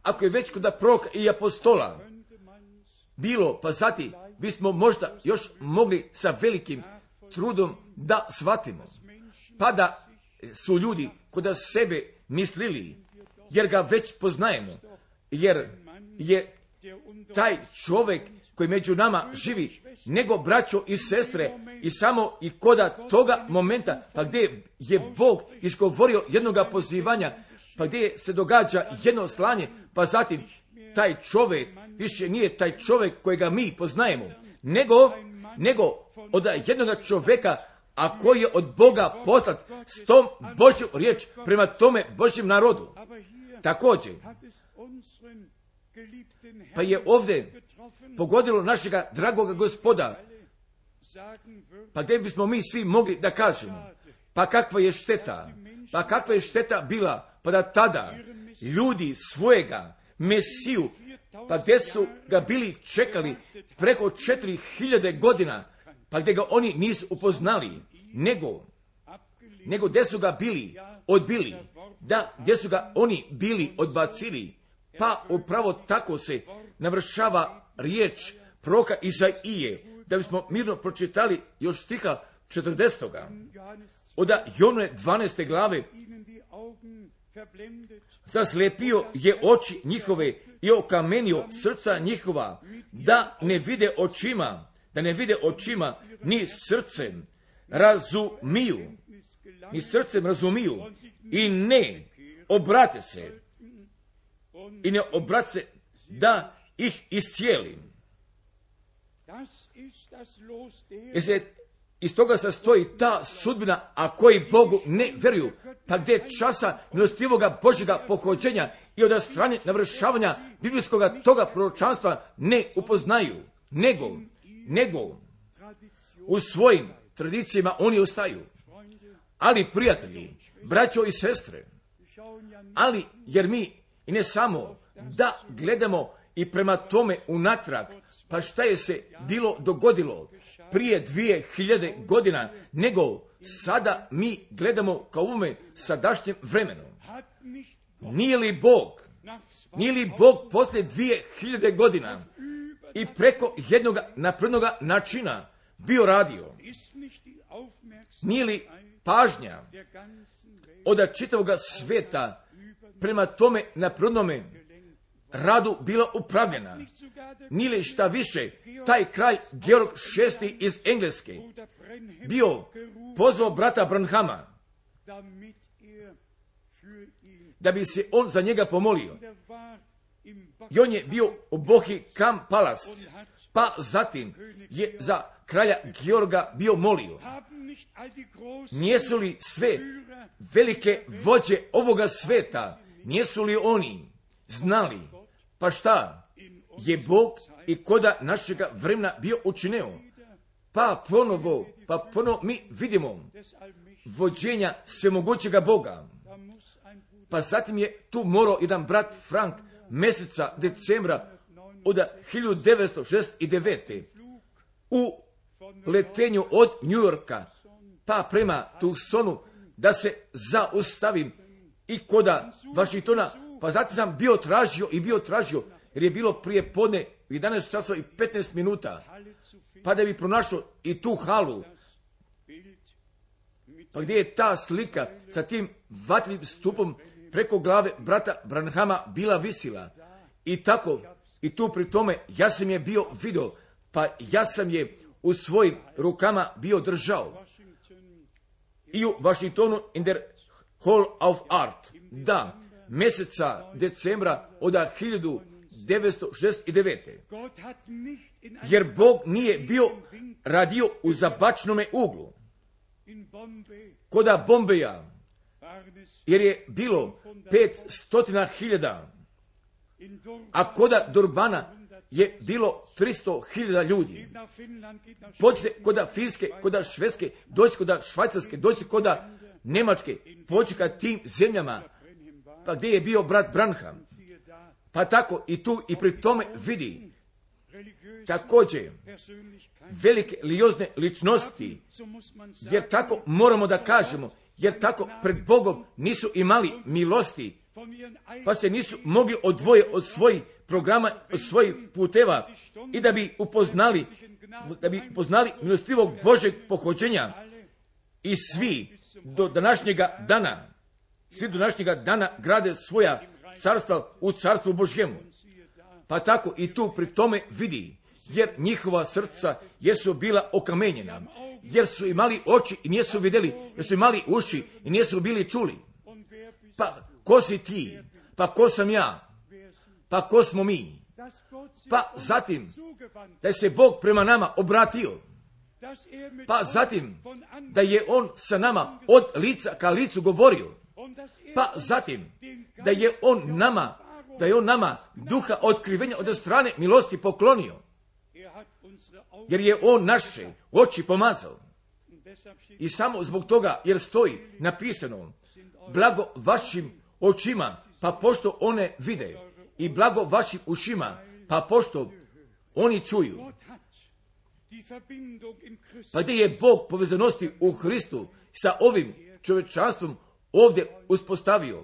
ako je već kod proroka i apostola bilo, pa zati bismo možda još mogli sa velikim trudom da shvatimo. Pa da su ljudi kod sebe mislili, jer ga već poznajemo, jer je taj čovjek koji među nama živi, nego braćo i sestre i samo i koda toga momenta, pa gdje je Bog izgovorio jednoga pozivanja, pa gdje se događa jedno slanje, pa zatim taj čovjek više nije taj čovjek kojega mi poznajemo, nego, nego od jednoga čovjeka, a koji je od Boga poslat s tom Božju riječ prema tome Božjem narodu. Također, pa je ovdje pogodilo našega dragoga gospoda, pa gdje bismo mi svi mogli da kažemo, pa kakva je šteta, pa kakva je šteta bila, pa da tada ljudi svojega Mesiju, pa gdje su ga bili čekali preko 4000 godina, pa gdje ga oni nisu upoznali, nego, nego gdje su ga bili? Odbili, da gdje su ga oni bili odbacili, pa upravo tako se navršava riječ proka Izaije, da bismo mirno pročitali još stiha 40. Johannes od Jone 12. glave, zaslepio je oči njihove i okamenio srca njihova, da ne vide očima, da ne vide očima, ni srcem razumiju, ni srcem razumiju i ne obrate se, i ne obrate se da ih iscijelim. ist se iz toga sastoji ta sudbina, a koji Bogu ne vjeruju, pa gdje časa milostivoga Božjega pohođenja i od strane navršavanja biblijskog toga proročanstva ne upoznaju, nego, nego u svojim tradicijama oni ostaju. Ali prijatelji, braćo i sestre, ali jer mi i ne samo da gledamo i prema tome unatrag, pa šta je se bilo dogodilo prije dvije hiljade godina, nego sada mi gledamo kao ume sadašnjem vremenu. Nije li Bog, nije li Bog posle dvije hiljade godina i preko jednog naprednog načina bio radio? Nije li pažnja od čitavog sveta prema tome naprednome radu bila upravljena? nicht sogar der Nije li šta više taj kralj Georg VI iz Engleske bio pozvao brata Branhama da bi se on za njega pomolio. I on je bio u Bohi Kam hat pa zatim je za kralja Georga bio molio. Nijesu li sve velike vođe ovoga sveta, nijesu li oni znali, pa šta je Bog i koda našega vremena bio učinio? Pa ponovo, pa ponovo mi vidimo vođenja svemogućega Boga. Pa zatim je tu morao jedan brat Frank meseca decembra od 1969. u letenju od New Yorka pa prema Tucsonu da se zaustavim i koda Vašingtona, pa zatim sam bio tražio i bio tražio, jer je bilo prije podne u 11 časova i 15 minuta, pa da bi pronašao i tu halu, pa gdje je ta slika sa tim vatrenim stupom preko glave brata Branhama bila visila. I tako, i tu pri tome, ja sam je bio video, pa ja sam je u svojim rukama bio držao. I u Washingtonu in der Hall of Art. Da, mjeseca decembra od 1969. Gott hat nicht in einem Jer Bog nije bio radio u zabačnome uglu. Koda Bombeja, jer je bilo 500 hiljada, in Durban a koda Durbana je bilo 300 hiljada ljudi. Pođite koda Finske, koda Švedske, doći koda Švajcarske, doći koda Nemačke, poći ka tim zemljama, pa gdje je bio brat Branham. Pa tako i tu i pri tome vidi. Također velike liozne ličnosti, jer tako moramo da kažemo, jer tako pred Bogom nisu imali milosti, pa se nisu mogli odvoje od svojih programa, od svojih puteva. I da bi upoznali, da bi upoznali milostivog Božeg pohođenja. I svi do današnjega dana, svi do današnjega dana grade svoja carstva u carstvu Božjemu. Pa tako i tu pri tome vidi, jer njihova srca jesu bila okamenjena, jer su imali oči i nijesu vidjeli, jer su imali uši i nijesu bili čuli. Pa ko si ti? Pa ko sam ja? Pa ko smo mi? Pa zatim, da se Bog prema nama obratio, pa zatim da je On sa nama od lica ka licu govorio, pa zatim da je On nama, da je On nama duha otkrivenja od strane milosti poklonio, er jer je On naše oči pomazao. I samo zbog toga, jer stoji napisano, blago vašim očima, pa pošto one vide, i blago vašim ušima, pa pošto oni čuju. Pa gdje je Bog povezanosti u Hristu sa ovim čovečanstvom ovdje uspostavio,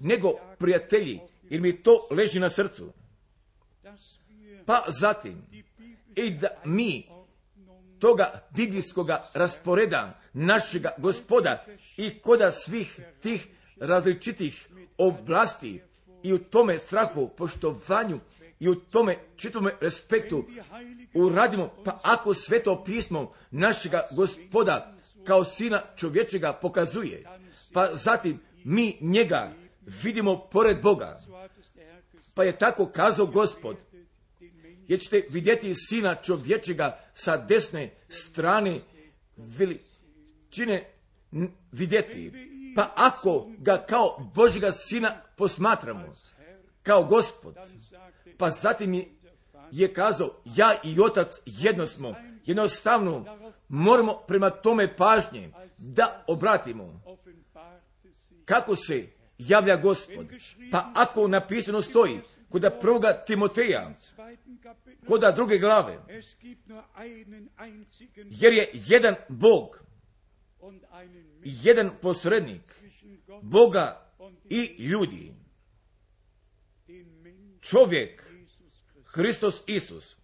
nego prijatelji, jer mi to leži na srcu. Pa zatim, i da mi toga biblijskoga rasporeda našega gospoda i koda svih tih različitih oblasti i u tome strahu, poštovanju i u tome čitome respektu uradimo, pa ako sveto pismo našega gospoda kao sina čovječega pokazuje, pa zatim mi njega vidimo pored Boga, pa je tako kazao gospod, jer ćete vidjeti sina čovječega sa desne strane veličine vidjeti. Pa ako ga kao Božjega sina posmatramo, kao gospod, pa zatim je kazao, ja i otac jedno smo, jednostavno moramo prema tome pažnje da obratimo. Kako se javlja gospod? Pa ako napisano stoji, kod prvoga Timoteja, kod druge glave, jer je jedan Bog, jedan posrednik Boga i ljudi. Čovjek, Hristos Isus.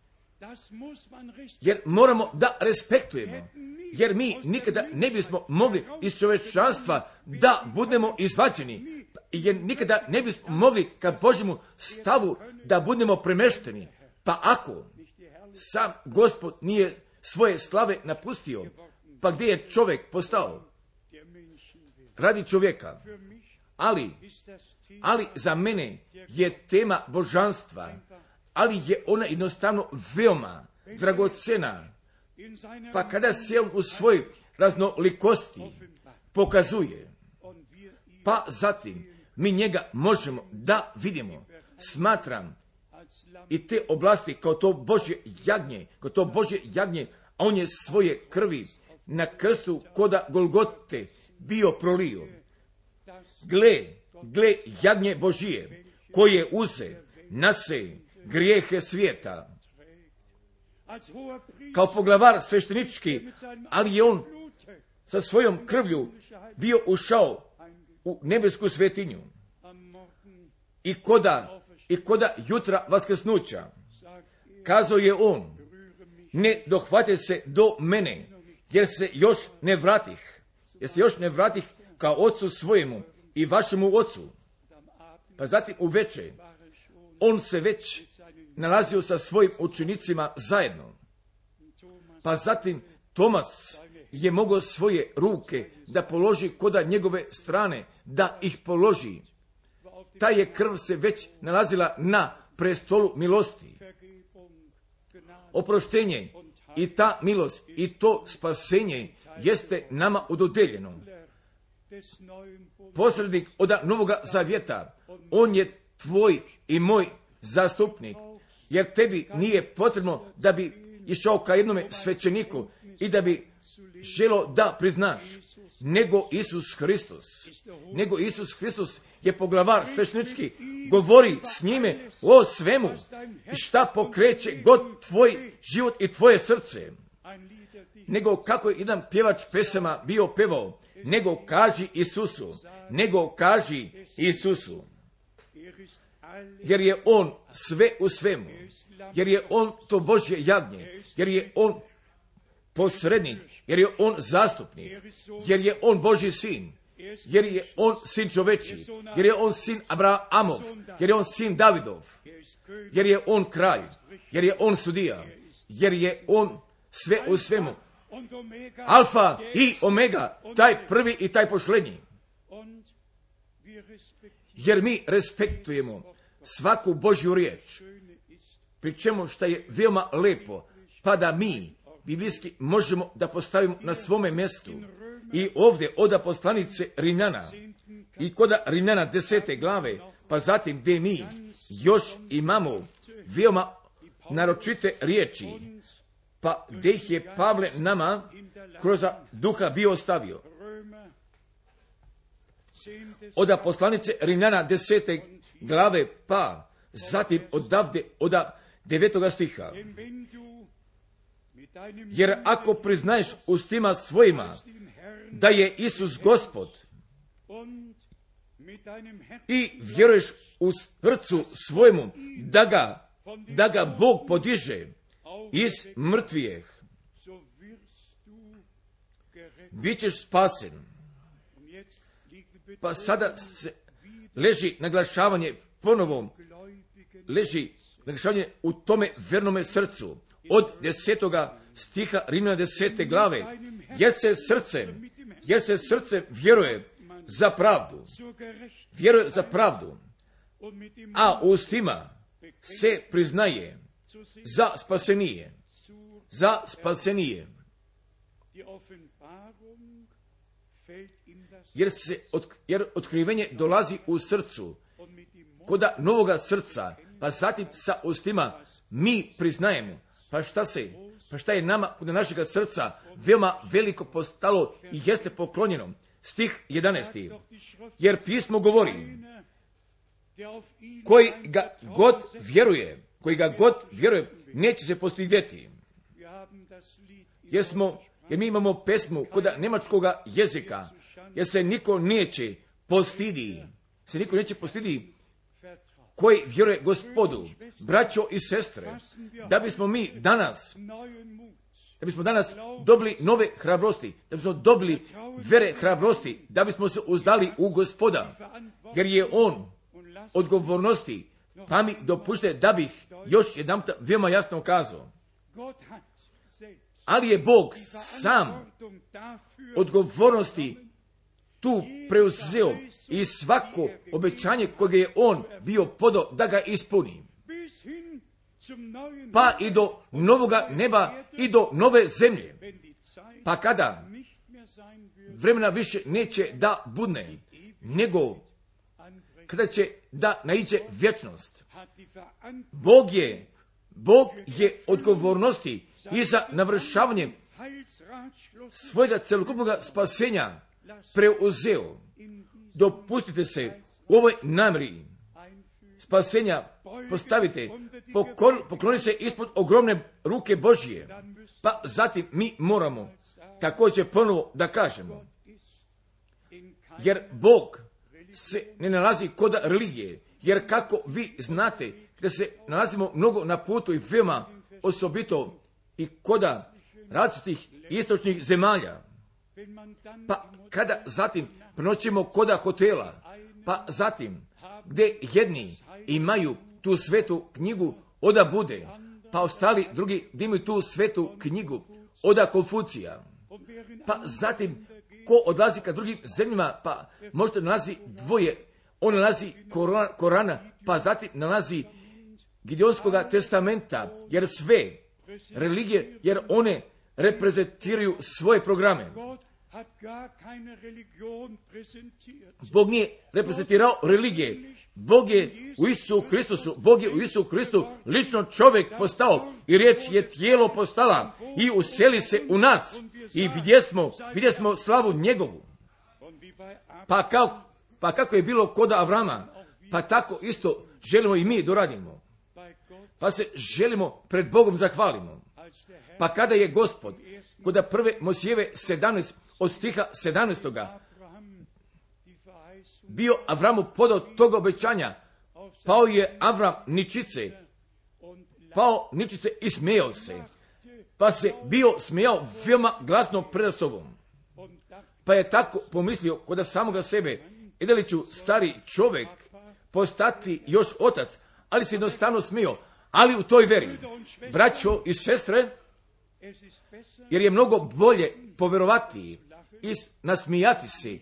Jer moramo da respektujemo. Jer mi nikada ne bismo mogli iz čovečanstva da budemo izvađeni. Jer nikada ne bismo mogli ka Božjemu stavu da budemo premešteni. Pa ako sam gospod nije svoje slave napustio, pa gdje je čovjek postao? Radi čovjeka. Ali, ali za mene je tema božanstva, ali je ona jednostavno veoma dragocena. Pa kada se on u svojoj raznolikosti pokazuje, pa zatim mi njega možemo da vidimo. Smatram i te oblasti kao to Božje jagnje, kao to Božje jagnje, a on je svoje krvi na krstu koda Golgote bio prolio. Gle, gle jagnje Božije, koje uze na se grijehe svijeta. Kao poglavar sveštenički, ali je on sa svojom krvlju bio ušao u nebesku svetinju. I koda, i koda jutra vaskrsnuća, kazao je on, ne dohvate se do mene, jer se još ne vratih, jer se još ne vratih kao ocu svojemu i vašemu ocu. Pa zatim u veče, on se već nalazio sa svojim učenicima zajedno. Pa zatim Tomas je mogao svoje ruke da položi koda njegove strane, da ih položi. Ta je krv se već nalazila na prestolu milosti. Oproštenje i ta milost i to spasenje jeste nama udodeljeno. Posrednik od Novoga Zavjeta, on je tvoj i moj zastupnik, jer tebi nije potrebno da bi išao ka jednome svećeniku i da bi želo da priznaš, nego Isus Hristos, nego Isus Hristos je poglavar sveštenički, govori s njime o svemu i šta pokreće god tvoj život i tvoje srce. Nego kako je jedan pjevač pesama bio pevao, nego kaži Isusu, nego kaži Isusu. Jer je on sve u svemu, jer je on to Božje jagnje, jer je on posrednik, jer je on zastupnik, jer je on Božji sin, jer je on sin čoveči, jer je on sin Abrahamov, jer je on sin Davidov, jer je on kralj, jer je on sudija, jer je on sve u svemu. Alfa i omega, taj prvi i taj pošlednji. Jer mi respektujemo svaku Božju riječ, pri čemu što je veoma lepo, pa da mi biblijski možemo da postavimo na svome mjestu i ovdje oda poslanice Rimljana i koda Rimljana desete glave, pa zatim gdje mi još imamo veoma naročite riječi, pa gdje ih je Pavle nama kroz duha bio ostavio. Oda poslanice Rimljana desete glave, pa zatim odavde, oda devetoga stiha. Jer ako priznaješ ustima svojima da je Isus gospod i vjeruješ u srcu svojemu da ga, da ga Bog podiže iz mrtvijeh, bit ćeš spasen. Pa sada se leži naglašavanje ponovo, leži naglašavanje u tome vernome srcu. Od desetoga stiha Rimljana desete glave, jer se srce, jer se srce vjeruje za pravdu, vjeruje za pravdu, a ustima se priznaje za spasenije, za spasenije. Jer, se, jer otkrivenje dolazi u srcu, koda novoga srca, pa zatim sa ustima mi priznajemo. Pa šta se, pa šta je nama kod našega srca veoma veliko postalo i jeste poklonjeno. Stih 11. Jer pismo govori, koji ga god vjeruje, koji ga god vjeruje, neće se postigdeti. Jer smo, jer mi imamo pesmu kod nemačkoga jezika, jer se niko neće postidi, se niko neće postidi koji vjeruje gospodu, braćo i sestre, da bismo mi danas, da bismo danas dobili nove hrabrosti, da bismo dobili vere hrabrosti, da bismo se uzdali u gospoda, jer je on odgovornosti, pa mi dopušte da bih još jedan veoma jasno kazao. Ali je Bog sam odgovornosti tu preuzeo i svako obećanje koje je on bio podo da ga ispuni. Pa i do novoga neba i do nove zemlje. Pa kada vremena više neće da budne, nego kada će da naiđe vječnost. Bog je, Bog je odgovornosti i za navršavanje svojega celokupnog spasenja preuzeo. Dopustite se u ovoj namri spasenja postavite, pokloni se ispod ogromne ruke Božije. Pa zatim mi moramo također ponovo da kažemo. Jer Bog se ne nalazi kod religije. Jer kako vi znate da se nalazimo mnogo na putu i veoma osobito i koda različitih istočnih zemalja. Pa kada zatim prenoćimo koda hotela, pa zatim gdje jedni imaju tu svetu knjigu oda bude, pa ostali drugi gdje imaju tu svetu knjigu oda Konfucija, pa zatim ko odlazi ka drugim zemljama, pa možda nalazi dvoje, on nalazi Korana, pa zatim nalazi Gideonskog testamenta, jer sve religije, jer one reprezentiraju svoje programe. Bog nije reprezentirao religije. Bog je u Isusu Hristusu, Bog je u Isusu Hristu lično čovjek postao i riječ je tijelo postala i useli se u nas i vidjesmo, vidjesmo slavu njegovu. Pa, kao, pa kako je bilo koda Avrama, pa tako isto želimo i mi doradimo. Pa se želimo pred Bogom zahvalimo. Pa kada je gospod, kod prve Mosijeve 17, od stiha 17. bio Avramu podao tog obećanja, pao je Avram ničice, pao ničice i smijao se, pa se bio smijao veoma glasno pred sobom. Pa je tako pomislio kod samoga sebe, i li ću stari čovjek postati još otac, ali se jednostavno smio, ali u toj veri, braćo i sestre, jer je mnogo bolje poverovati i nasmijati se,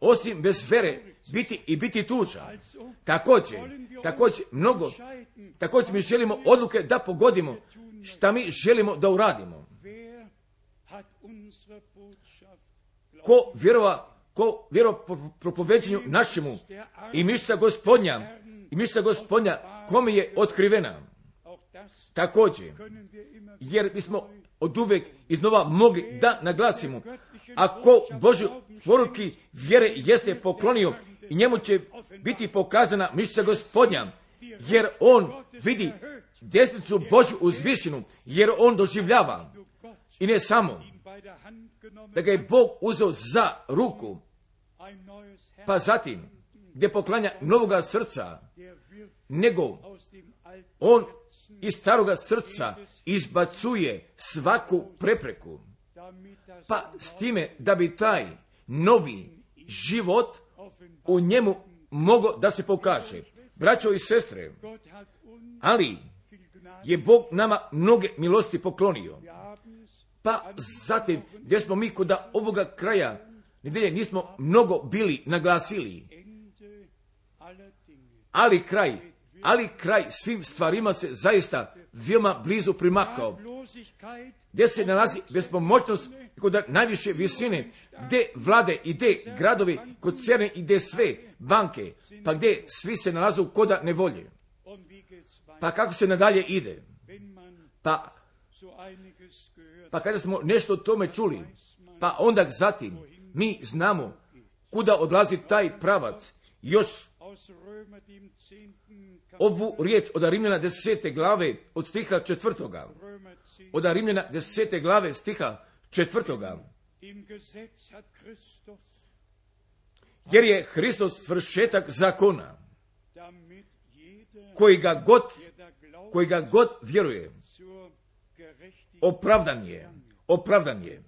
osim bez vere biti i biti tužan. Također, također mnogo, također mi želimo odluke da pogodimo šta mi želimo da uradimo. Ko vjerova, ko vjerova propoveđenju našemu i mišća gospodnja, i mišća gospodnja kome je otkrivena. Također, jer bismo od uvek iznova mogli da naglasimo, ako Božju poruki vjere jeste poklonio i njemu će biti pokazana mišica gospodnja, jer on vidi desnicu Božju uzvišenu, jer on doživljava. I ne samo da ga je Bog uzeo za ruku, pa zatim gdje poklanja novoga srca, nego on iz staroga srca izbacuje svaku prepreku. Pa s time da bi taj novi život u njemu mogo da se pokaže. Braćo i sestre, ali je Bog nama mnoge milosti poklonio. Pa zatim, gdje smo mi kod ovoga kraja nedelje nismo mnogo bili naglasili, ali kraj, ali kraj svim stvarima se zaista veoma blizu primakao. Gdje se nalazi bespomoćnost kod najviše visine, gdje vlade i gdje gradovi, kod cerne i gdje sve banke, pa gdje svi se nalazu koda nevolje. Pa kako se nadalje ide? Pa, pa kada smo nešto o tome čuli, pa onda zatim mi znamo kuda odlazi taj pravac. Još aus Römer dem 10. Kapitel, ovu riječ od Rimljana desete glave od stiha četvrtoga. Römer 10, Od Rimljana desete glave stiha četvrtoga. Jer je Hristos svršetak zakona, koji ga god, koji ga god vjeruje, opravdan je, opravdan je.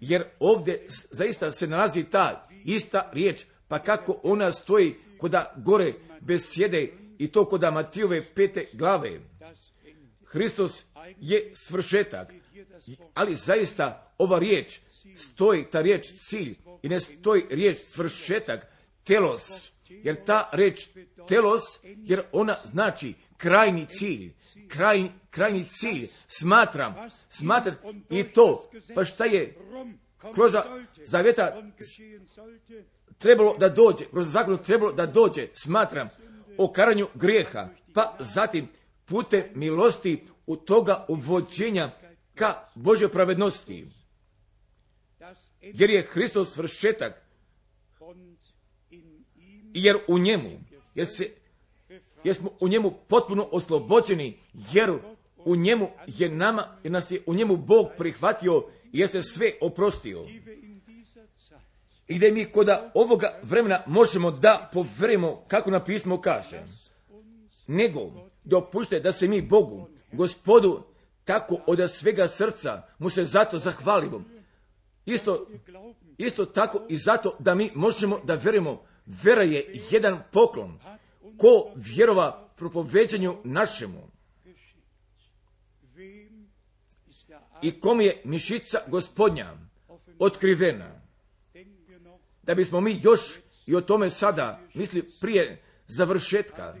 Jer ovdje zaista se nalazi ta ista riječ, pa kako ona stoji koda gore bez sjede i to koda Matijove pete glave. Hristos je svršetak, ali zaista ova riječ stoji, ta riječ cilj i ne stoji riječ svršetak, telos, jer ta riječ telos, jer ona znači krajni cilj, krajni, krajni cilj, smatram, smatram i to, pa šta je kroz sollte, trebalo da dođe, kroz zakon trebalo da dođe, smatram, o karanju grijeha, pa zatim putem milosti u toga uvođenja ka Božoj pravednosti, jer je Hristos ihm jer u njemu, jer, se, jer smo u njemu potpuno oslobođeni, jer u njemu je nama, jer nas je u njemu Bog prihvatio se sve oprostio. I gdje mi koda ovoga vremena možemo da poverimo kako na pismo kaže. Nego dopušte da se mi Bogu, gospodu, tako od svega srca mu se zato zahvalimo. Isto, isto tako i zato da mi možemo da verujemo. Vera je jedan poklon. Ko vjerova propoveđanju našemu geschieht. Wem ist der Arm i kom je mišica gospodnja otkrivena. Da bismo mi još i o tome sada misli prije završetka.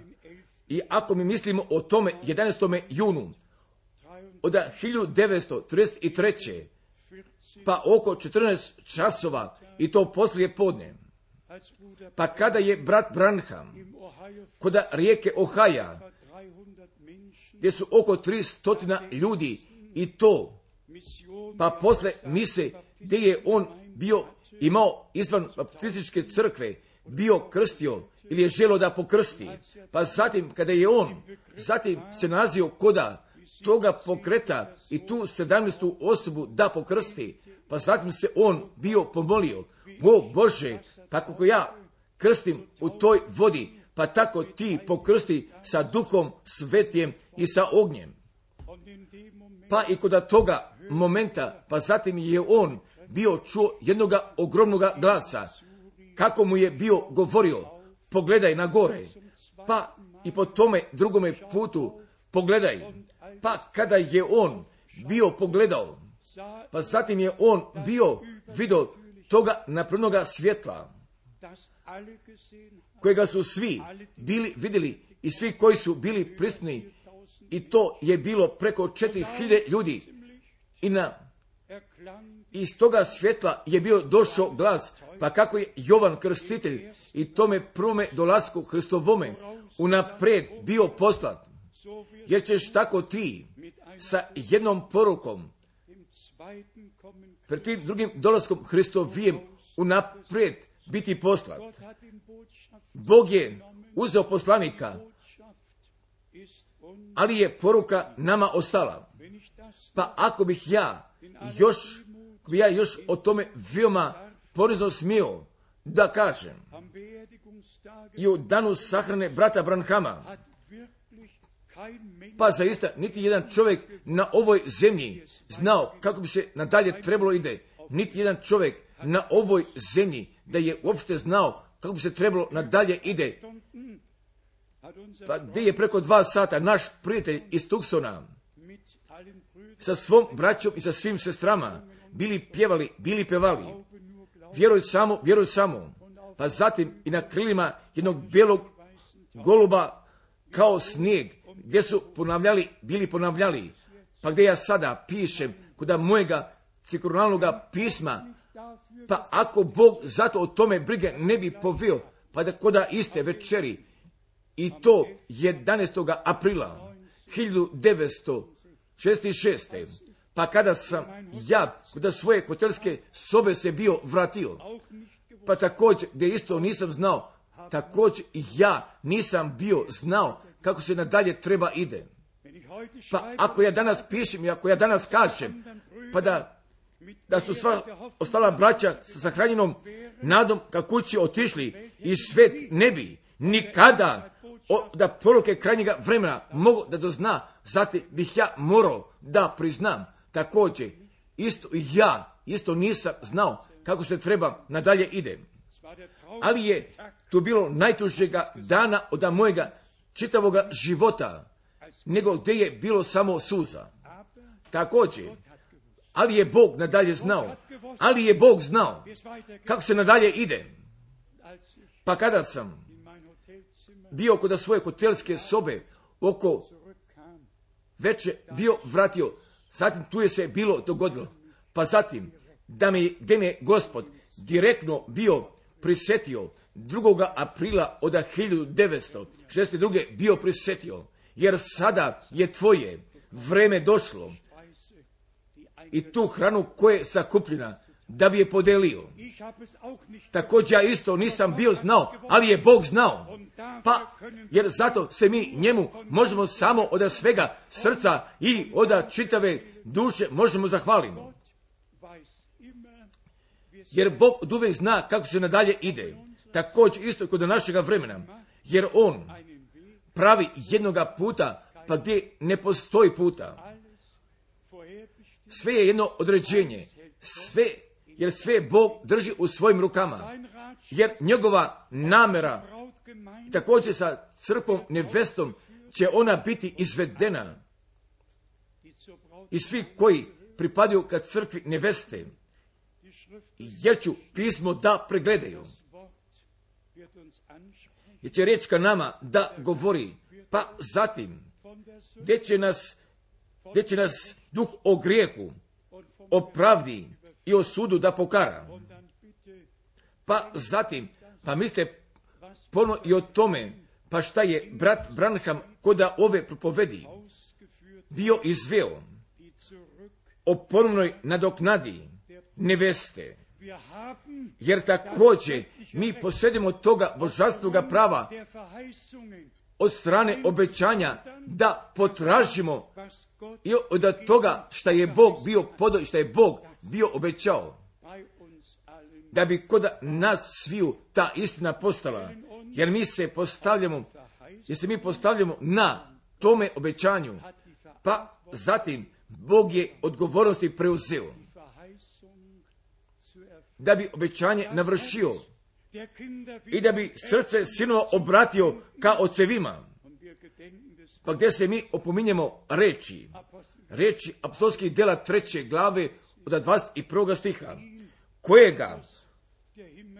I ako mi mislimo o tome 11. junu 23, od 1933. 40, pa oko 14 časova i to poslije podne. Pa kada je brat Branham kod rijeke Ohaja, über 300 Menschen gdje su oko 300 ljudi i to, pa posle mise gdje je on bio imao izvan baptističke crkve, bio krstio ili je želo da pokrsti. Pa zatim kada je on, zatim se nalazio koda toga pokreta i tu 17. osobu da pokrsti, pa zatim se on bio pomolio, o Bože, pa kako ja krstim u toj vodi, pa tako ti pokrsti sa duhom svetijem i sa ognjem. und in dem Moment Pa i kod toga momenta, pa zatim je on bio čuo jednoga ogromnoga glasa, kako mu je bio govorio, pogledaj na gore, pa i po tome drugome putu pogledaj. Pa kada je on bio pogledao, pa zatim je on bio vidio toga napravnoga svjetla, kojega su svi bili vidjeli i svi koji su bili prisutni i to je bilo preko 4000 ljudi. I na iz toga svjetla je bio došao glas, pa kako je Jovan Krstitelj? I tome prome dolasku Hristovome unaprijed bio poslat, jer ćeš tako ti sa jednom porukom pred tim drugim dolaskom Hristovijem unaprijed biti poslat. Bog je uzeo poslanika, ali je poruka nama ostala. Pa ako bih ja još, ja još o tome veoma ponizno smio da kažem, i u danu sahrane brata Branhama, pa zaista niti jedan čovjek na ovoj zemlji znao kako bi se nadalje trebalo ide. Niti jedan čovjek na ovoj zemlji da je uopšte znao kako bi se trebalo nadalje ide. Pa gdje je preko dva sata naš prijatelj iz Tuksona sa svom braćom i sa svim sestrama bili pjevali, bili pevali. Vjeruj samo, vjeruj samo. Pa zatim i na krilima jednog bijelog goluba kao snijeg, gdje su ponavljali, bili ponavljali. Pa gdje ja sada pišem kuda mojega cirkularnog pisma, pa ako Bog zato o tome brige ne bi povio, pa da koda iste večeri, i to 11. aprila 1966. Pa kada sam ja kod svoje hotelske sobe se bio vratio, pa također gdje isto nisam znao, također ja nisam bio znao kako se nadalje treba ide. Pa ako ja danas pišem i ako ja danas kažem, pa da, da su sva ostala braća sa sahranjenom nadom ka kući otišli i svet ne bi nikada o, da poruke krajnjega vremena mogu da dozna, zatim bih ja morao da priznam također, isto ja, isto nisam znao kako se treba nadalje ide. Ali je tu bilo najtužega dana od mojega čitavoga života, nego gdje je bilo samo suza. Također, ali je Bog nadalje znao, ali je Bog znao kako se nadalje ide. Pa kada sam bio kod svoje hotelske sobe oko veče bio vratio, zatim tu je se bilo dogodilo. Pa zatim, da mi, gdje me gospod direktno bio prisetio 2. aprila od 1962. bio prisetio, jer sada je tvoje vreme došlo i tu hranu koja je sakupljena da bi je podelio. Također ja isto nisam bio znao, ali je Bog znao. Pa, jer zato se mi njemu možemo samo od svega srca i od čitave duše možemo es Jer Bog od uvijek zna kako se nadalje ide. Također isto kod našega vremena. Jer On pravi jednoga puta, pa gdje ne postoji puta. Sve je jedno određenje. Sve, jer sve Bog drži u svojim rukama. Jer njegova namera također sa crkvom nevestom će ona biti izvedena i svi koji pripadaju ka crkvi neveste, jer ću pismo da pregledaju. Jer će riječ ka nama da govori, pa zatim, gdje će nas, gdje će nas duh o grijehu, o pravdi i o sudu da pokara. Pa zatim, pa mislite pono i o tome, pa šta je brat Branham koda ove propovedi bio izveo o ponovnoj nadoknadi neveste. Jer također mi posjedimo toga božanstvoga prava od strane obećanja da potražimo i od toga šta je Bog bio podo je Bog bio obećao. Da bi kod nas sviju ta istina postala. Jer mi se postavljamo, jer se mi postavljamo na tome obećanju. Pa zatim Bog je odgovornosti preuzeo. Da bi obećanje navršio. I da bi srce sinova obratio ka ocevima. Pa gdje se mi opominjemo reči. Reči apostolskih dela treće glave od 21. stiha. Kojega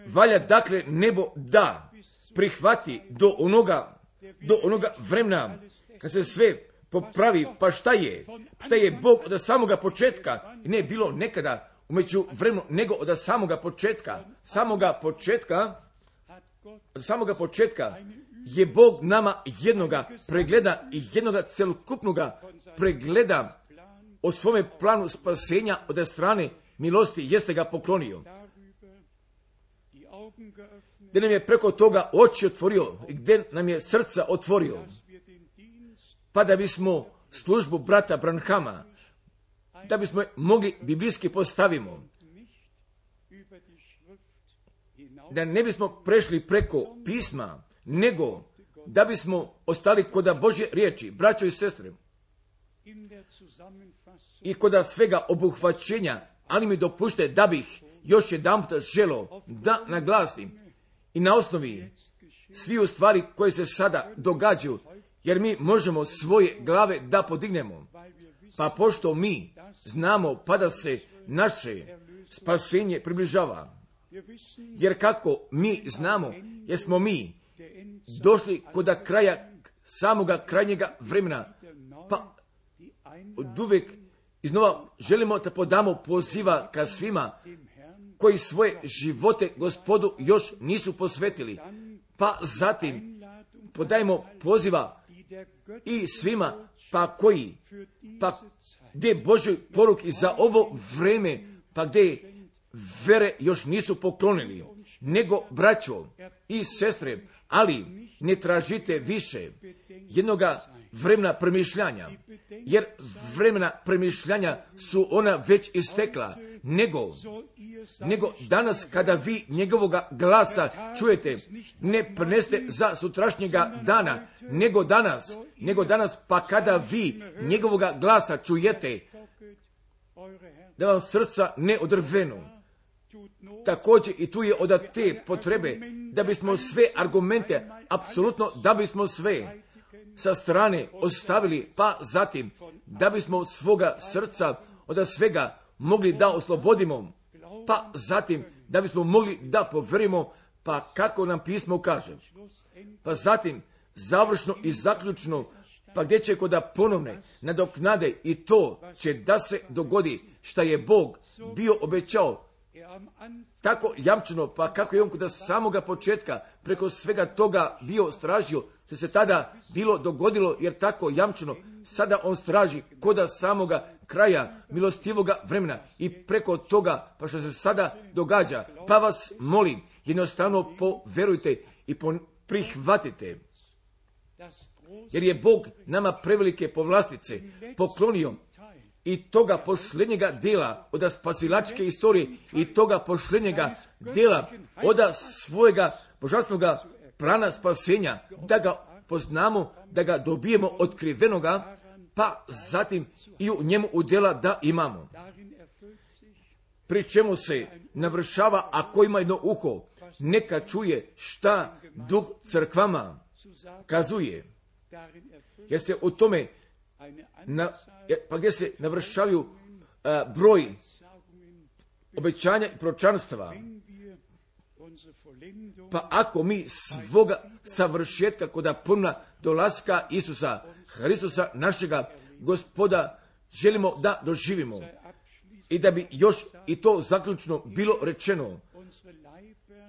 valja dakle nebo da prihvati do onoga, do onoga vremena kad se sve popravi, pa šta je? Šta je Bog od samoga početka? I ne bilo nekada umeđu vremenu, nego od samoga početka. Samoga početka, od samoga početka je Bog nama jednoga pregleda i jednoga celokupnoga pregleda o svome planu spasenja od strane milosti jeste ga poklonio. gdje nam je preko toga oči otvorio i gdje nam je srca otvorio, pa da bismo službu brata Branhama, da bismo mogli biblijski postavimo, da ne bismo prešli preko pisma, nego da bismo ostali kod Božje riječi, braćo i sestre, i kod svega obuhvaćenja, ali mi dopušte da bih još jedan želo da naglasim, I na osnovi svi u stvari koje se sada događaju, jer mi možemo svoje glave da podignemo. Pa pošto mi znamo pa da se naše spasenje približava, jer kako mi znamo, jer smo mi došli kod kraja samoga krajnjega vremena, od uvijek iznova želimo da podamo poziva ka svima koji svoje živote gospodu još nisu posvetili. Pa zatim podajemo poziva i svima pa koji, pa gdje Božoj poruki za ovo vreme, pa gdje vere još nisu poklonili, nego braćo i sestre, ali ne tražite više jednoga vremena premišljanja, jer vremena premišljanja su ona već istekla, nego, nego danas kada vi njegovoga glasa čujete, ne preneste za sutrašnjega dana, nego danas, nego danas, pa kada vi njegovoga glasa čujete, da vam srca ne odrvenu. Također i tu je od potrebe da bismo sve argumente, apsolutno da bismo sve sa strane ostavili, pa zatim da bismo svoga srca od svega mogli da oslobodimo, pa zatim da bismo mogli da poverimo, pa kako nam pismo kaže. Pa zatim završno i zaključno, pa gdje će kod da ponovne nadoknade i to će da se dogodi šta je Bog bio obećao tako jamčeno, pa kako je on kod samoga početka preko svega toga bio stražio, što se tada bilo dogodilo, jer tako jamčeno, sada on straži koda samoga kraja milostivoga vremena i preko toga, pa što se sada događa, pa vas molim, jednostavno poverujte i prihvatite. Jer je Bog nama prevelike povlastice poklonio i toga pošljenjega dela od spasilačke istorije i toga pošljenjega dela od svojega božanstvenoga plana spasenja, da ga poznamo, da ga dobijemo otkrivenoga, pa zatim i u njemu udjela da imamo. Pri čemu se navršava, ako ima jedno uho, neka čuje šta duh crkvama kazuje. Jer se u tome na, pa gdje se navršavaju broj obećanja i pročanstva. Pa ako mi svoga savršetka kod puna dolaska Isusa, Hristusa našega gospoda, želimo da doživimo i da bi još i to zaključno bilo rečeno,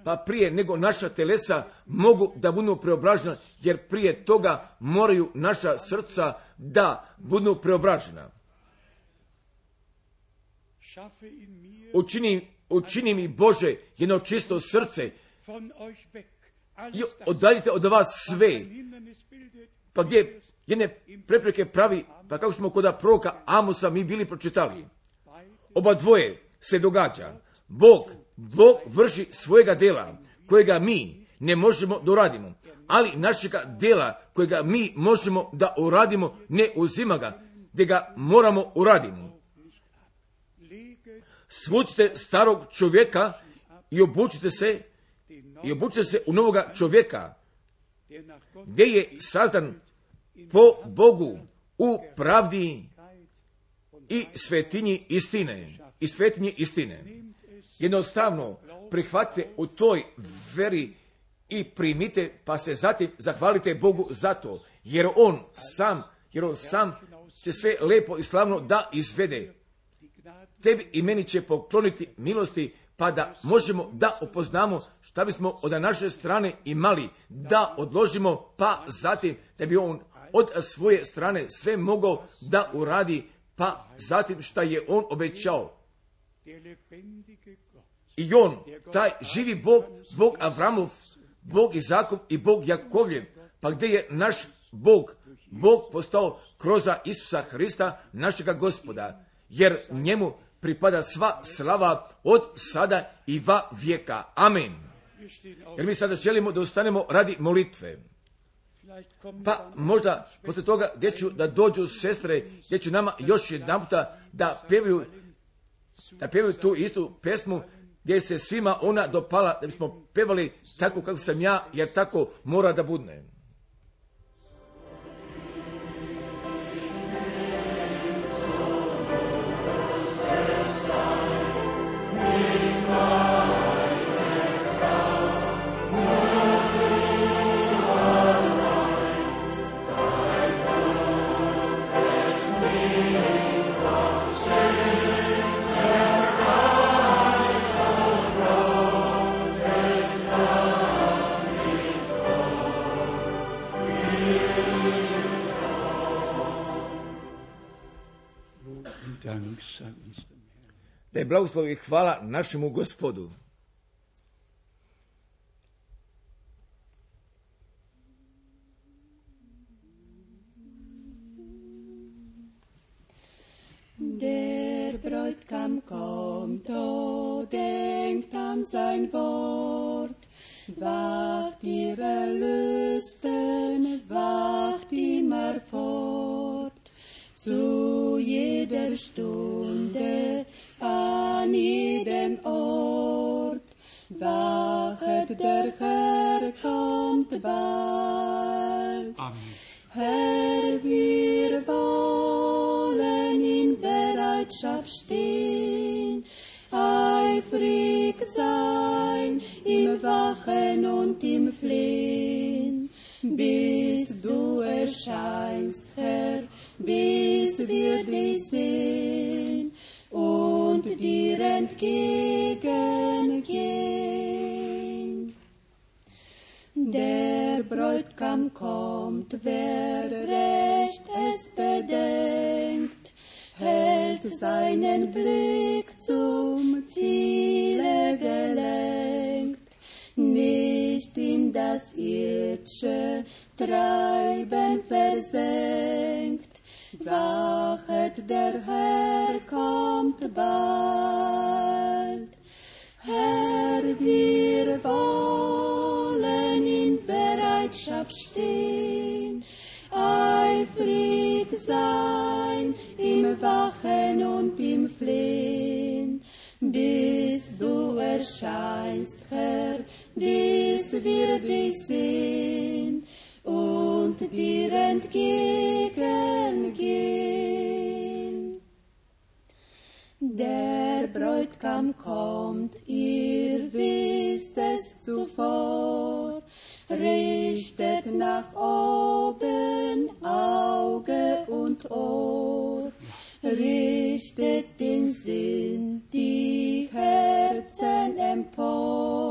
pa prije nego naša telesa mogu da budu preobražena, jer prije toga moraju naša srca da budu preobražena. Učini, učini mi Bože jedno čisto srce i odaljite od vas sve. Pa gdje jedne prepreke pravi, pa kako smo kod proroka Amosa mi bili pročitali. Oba dvoje se događa. Bog, Bog vrši svojega dela kojega mi ne možemo da uradimo. Ali našega dela kojega mi možemo da uradimo ne uzima ga, gdje ga moramo uradimo. Svucite starog čovjeka i obučite se i obučite se u novoga čovjeka gdje je sazdan po Bogu u pravdi i svetinji istine. I svetinji istine. Jednostavno prihvatite u toj veri i primite, pa se zatim zahvalite Bogu za to, jer On sam, jer On sam će sve lepo i slavno da izvede. Tebi i meni će pokloniti milosti, pa da možemo da upoznamo šta bismo od naše strane imali, da odložimo, pa zatim da bi On od svoje strane sve mogao da uradi, pa zatim šta je On obećao. I on, taj živi Bog, Bog Avramov, Bog Izakov i Bog Jakovljev, pa gdje je naš Bog, Bog postao kroza Isusa Hrista, našega gospoda, jer njemu pripada sva slava od sada i va vijeka. Amen. Jer mi sada želimo da ustanemo radi molitve. Pa možda posle toga gdje ću da dođu sestre, gdje ću nama još jedan puta da pevaju, da pevaju tu istu pesmu gdje se svima ona dopala, da bismo pevali tako kako sam ja, jer tako mora da budne. Da je blagoslov i hvala našemu gospodu. Der Bräutigam kommt, oh, denkt an sein Wort. Wacht ihr Erlösten, wacht immer fort. Zu jeder Stunde, an jedem Ort. Wachet, der Herr kommt bald. Amen. Herr, wir wollen in Bereitschaft stehen, eifrig sein im Wachen und im Flehen, bis du erscheinst, Herr, bis wir dich sehen und dir entgegengehen. Der Bräutigam kommt, wer recht es bedenkt, hält seinen Blick zum Ziele gelenkt, nicht in das irdische Treiben versenkt. Wachet, der Herr kommt bald. Herr, wir wollen in Bereitschaft stehen, eifrig sein im Wachen und im Flehen, bis du erscheinst, Herr, bis wir dich sehen dir entgegengehen. Der Bräutigam kommt, ihr wisst es zuvor, richtet nach oben Auge und Ohr, richtet den Sinn, die Herzen empor,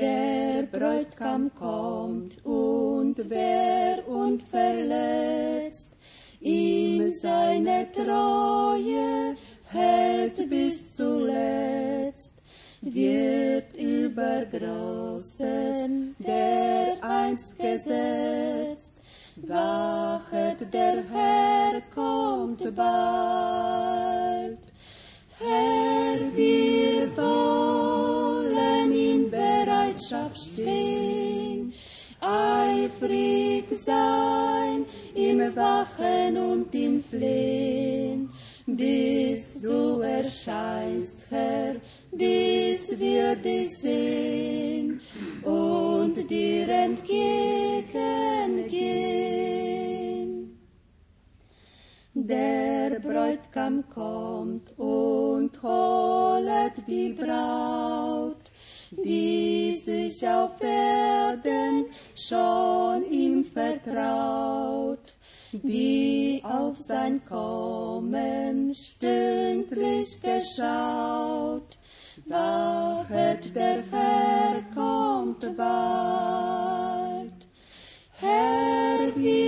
Der Bräutigam kommt und wer unverletzt ihm seine Treue hält bis zuletzt, wird über Großen der einst gesetzt. Wachet, der Herr kommt bald. Herr, wir wollen Bereitschaft stehen, eifrig sein im Wachen und im Flehen, bis du erscheinst, Herr, bis wir dich sehen und dir entgegengehen. Der Bräutigam kommt und holet die Braut, die sich auf Erden schon ihm vertraut, die auf sein Kommen stündlich geschaut. Wachet, der Herr kommt bald. Herr, wir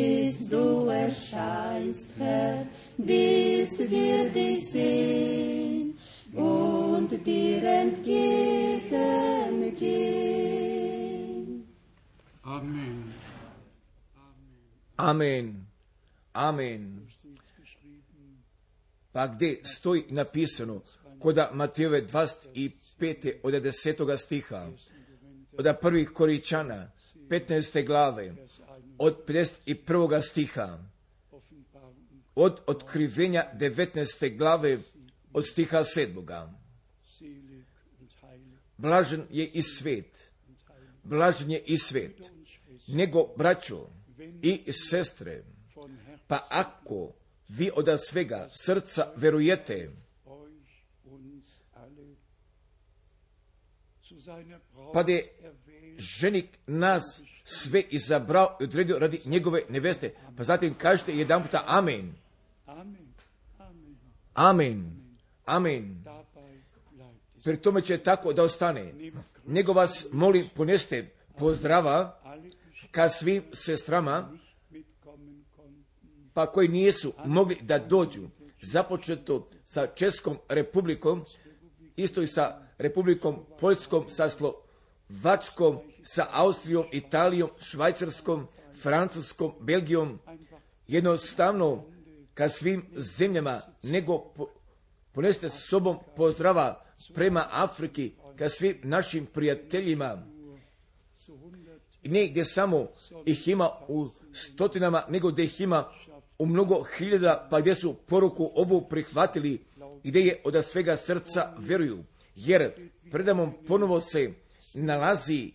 erscheinst, Herr, bis wir dich sehen und dir entgegengehen. Amen. Amen. Amen. Pa gdje stoji napisano koda Matijeve 25. od 10. stiha, od prvih Koričana, 15. glave, od 51. stiha, od otkrivenja 19. glave, od stiha 7. Selig und heilig Blažen je i svet, blažen je i svet, nego braćo i sestre, pa ako vi od svega srca verujete, pa je ženik nas sve izabrao i odredio radi njegove neveste. Pa zatim kažete jedan puta Amen, Amen, amen. Pri tome će tako da ostane. Nego vas molim poneste pozdrava ka svim sestrama, pa koji nisu mogli da dođu. Započeto sa Českom republikom, isto i sa Republikom Poljskom, sa Slovačkom, sa Austrijom, Italijom, Švajcarskom, Francuskom, Belgijom, jednostavno ka svim zemljama, nego po, poneste s sobom pozdrava prema Afriki, ka svim našim prijateljima, ne gdje samo ih ima u stotinama, nego gdje ih ima u mnogo hiljada, pa gdje su poruku ovu prihvatili, gdje je od svega srca vjeruju. Jer predamom ponovo se nalazi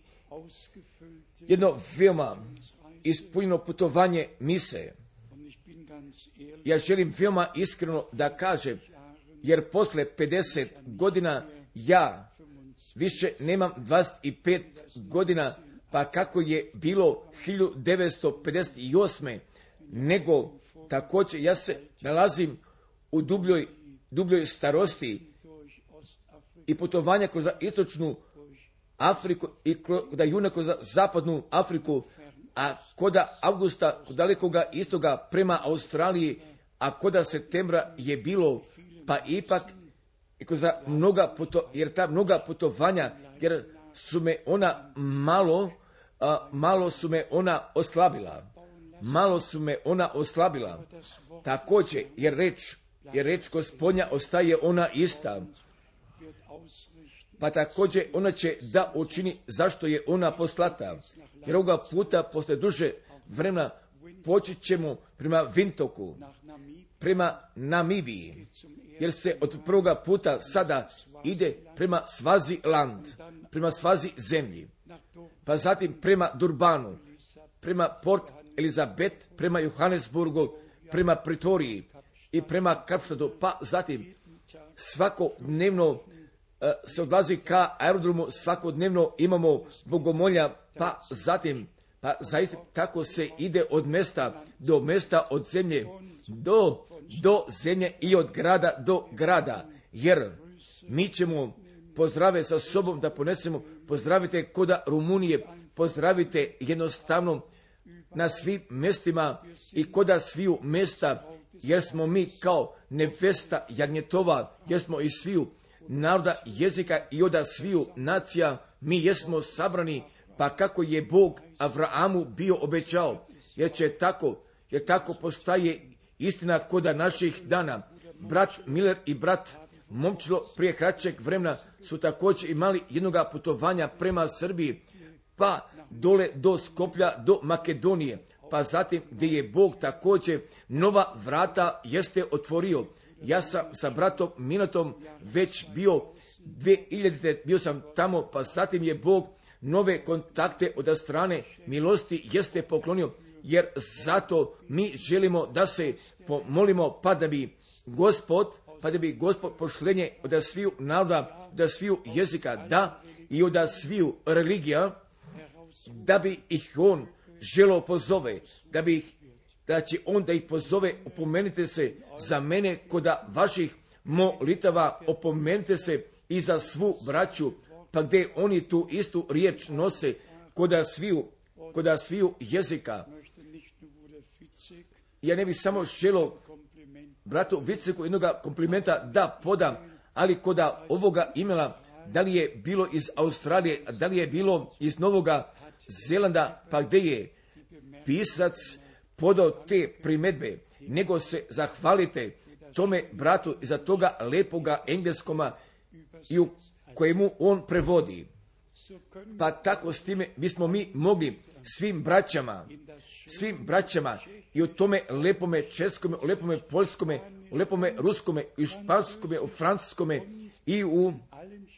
jedno veoma ispunjeno putovanje mise. Ja želim veoma iskreno da kažem, jer posle 50 godina ja više nemam 25 godina, pa kako je bilo 1958. nego također ja se nalazim u dubljoj, dubljoj starosti i putovanja kroz istočnu Afriku i kroz, da juna kroz zapadnu Afriku, a koda avgusta kod dalekoga istoga prema Australiji, a koda septembra je bilo, pa ipak i kroz mnoga puto, jer ta mnoga putovanja, jer su me ona malo, a, malo su me ona oslabila. Malo su me ona oslabila. Također, jer reč, jer reč gospodnja ostaje ona ista. Pa također ona će da učini zašto je ona poslata. Jer ovoga puta posle duže vremena počet ćemo prema Vintoku, prema Namibiji. Jer se od prvoga puta sada ide prema Svazi land, prema Svazi zemlji. Pa zatim prema Durbanu, prema Port Elizabeth, prema Johannesburgu, prema Pritoriji i prema Kapštadu, pa zatim svakodnevno e, se odlazi ka aerodromu, svakodnevno imamo bogomolja, pa zatim, pa zaista tako se ide od mesta do mesta, od zemlje do, do zemlje i od grada do grada, jer mi ćemo pozdrave sa sobom da ponesemo, pozdravite koda Rumunije, pozdravite jednostavno na svim mestima i koda sviju mesta, jer smo mi kao nevesta jagnjetova, jer smo iz sviju naroda, jezika i oda sviju nacija, mi jesmo sabrani, pa kako je Bog Avraamu bio obećao, jer će tako, jer tako postaje istina koda naših dana. Brat Miller i brat Momčilo prije kraćeg vremena su također imali jednoga putovanja prema Srbiji, pa dole do Skoplja, do Makedonije, pa zatim gdje je Bog također nova vrata jeste otvorio. Ja sam sa bratom Minatom već bio 2000. bio sam tamo, pa zatim je Bog nove kontakte od strane milosti jeste poklonio, jer zato mi želimo da se pomolimo pa da bi gospod, pa da bi gospod pošlenje od sviju naroda, da sviju jezika da i od sviju religija, da bi ih on želo pozove, da bi ih, da će on da ih pozove, opomenite se za mene koda vaših molitava, opomenite se i za svu braću, pa gdje oni tu istu riječ nose koda sviju, koda sviju jezika. Ja ne bi samo želo bratu Viceku jednog komplimenta da podam, ali koda ovoga imela, da li je bilo iz Australije, da li je bilo iz Novoga Zelanda, pa gdje je pisac podao te primedbe, nego se zahvalite tome bratu za toga lepoga engleskoma i u kojemu on prevodi. Pa tako s time bismo mi mogli svim braćama, svim braćama i u tome lepome českome, u lepome poljskome, u lepome ruskome, i španskome, u francuskome i u,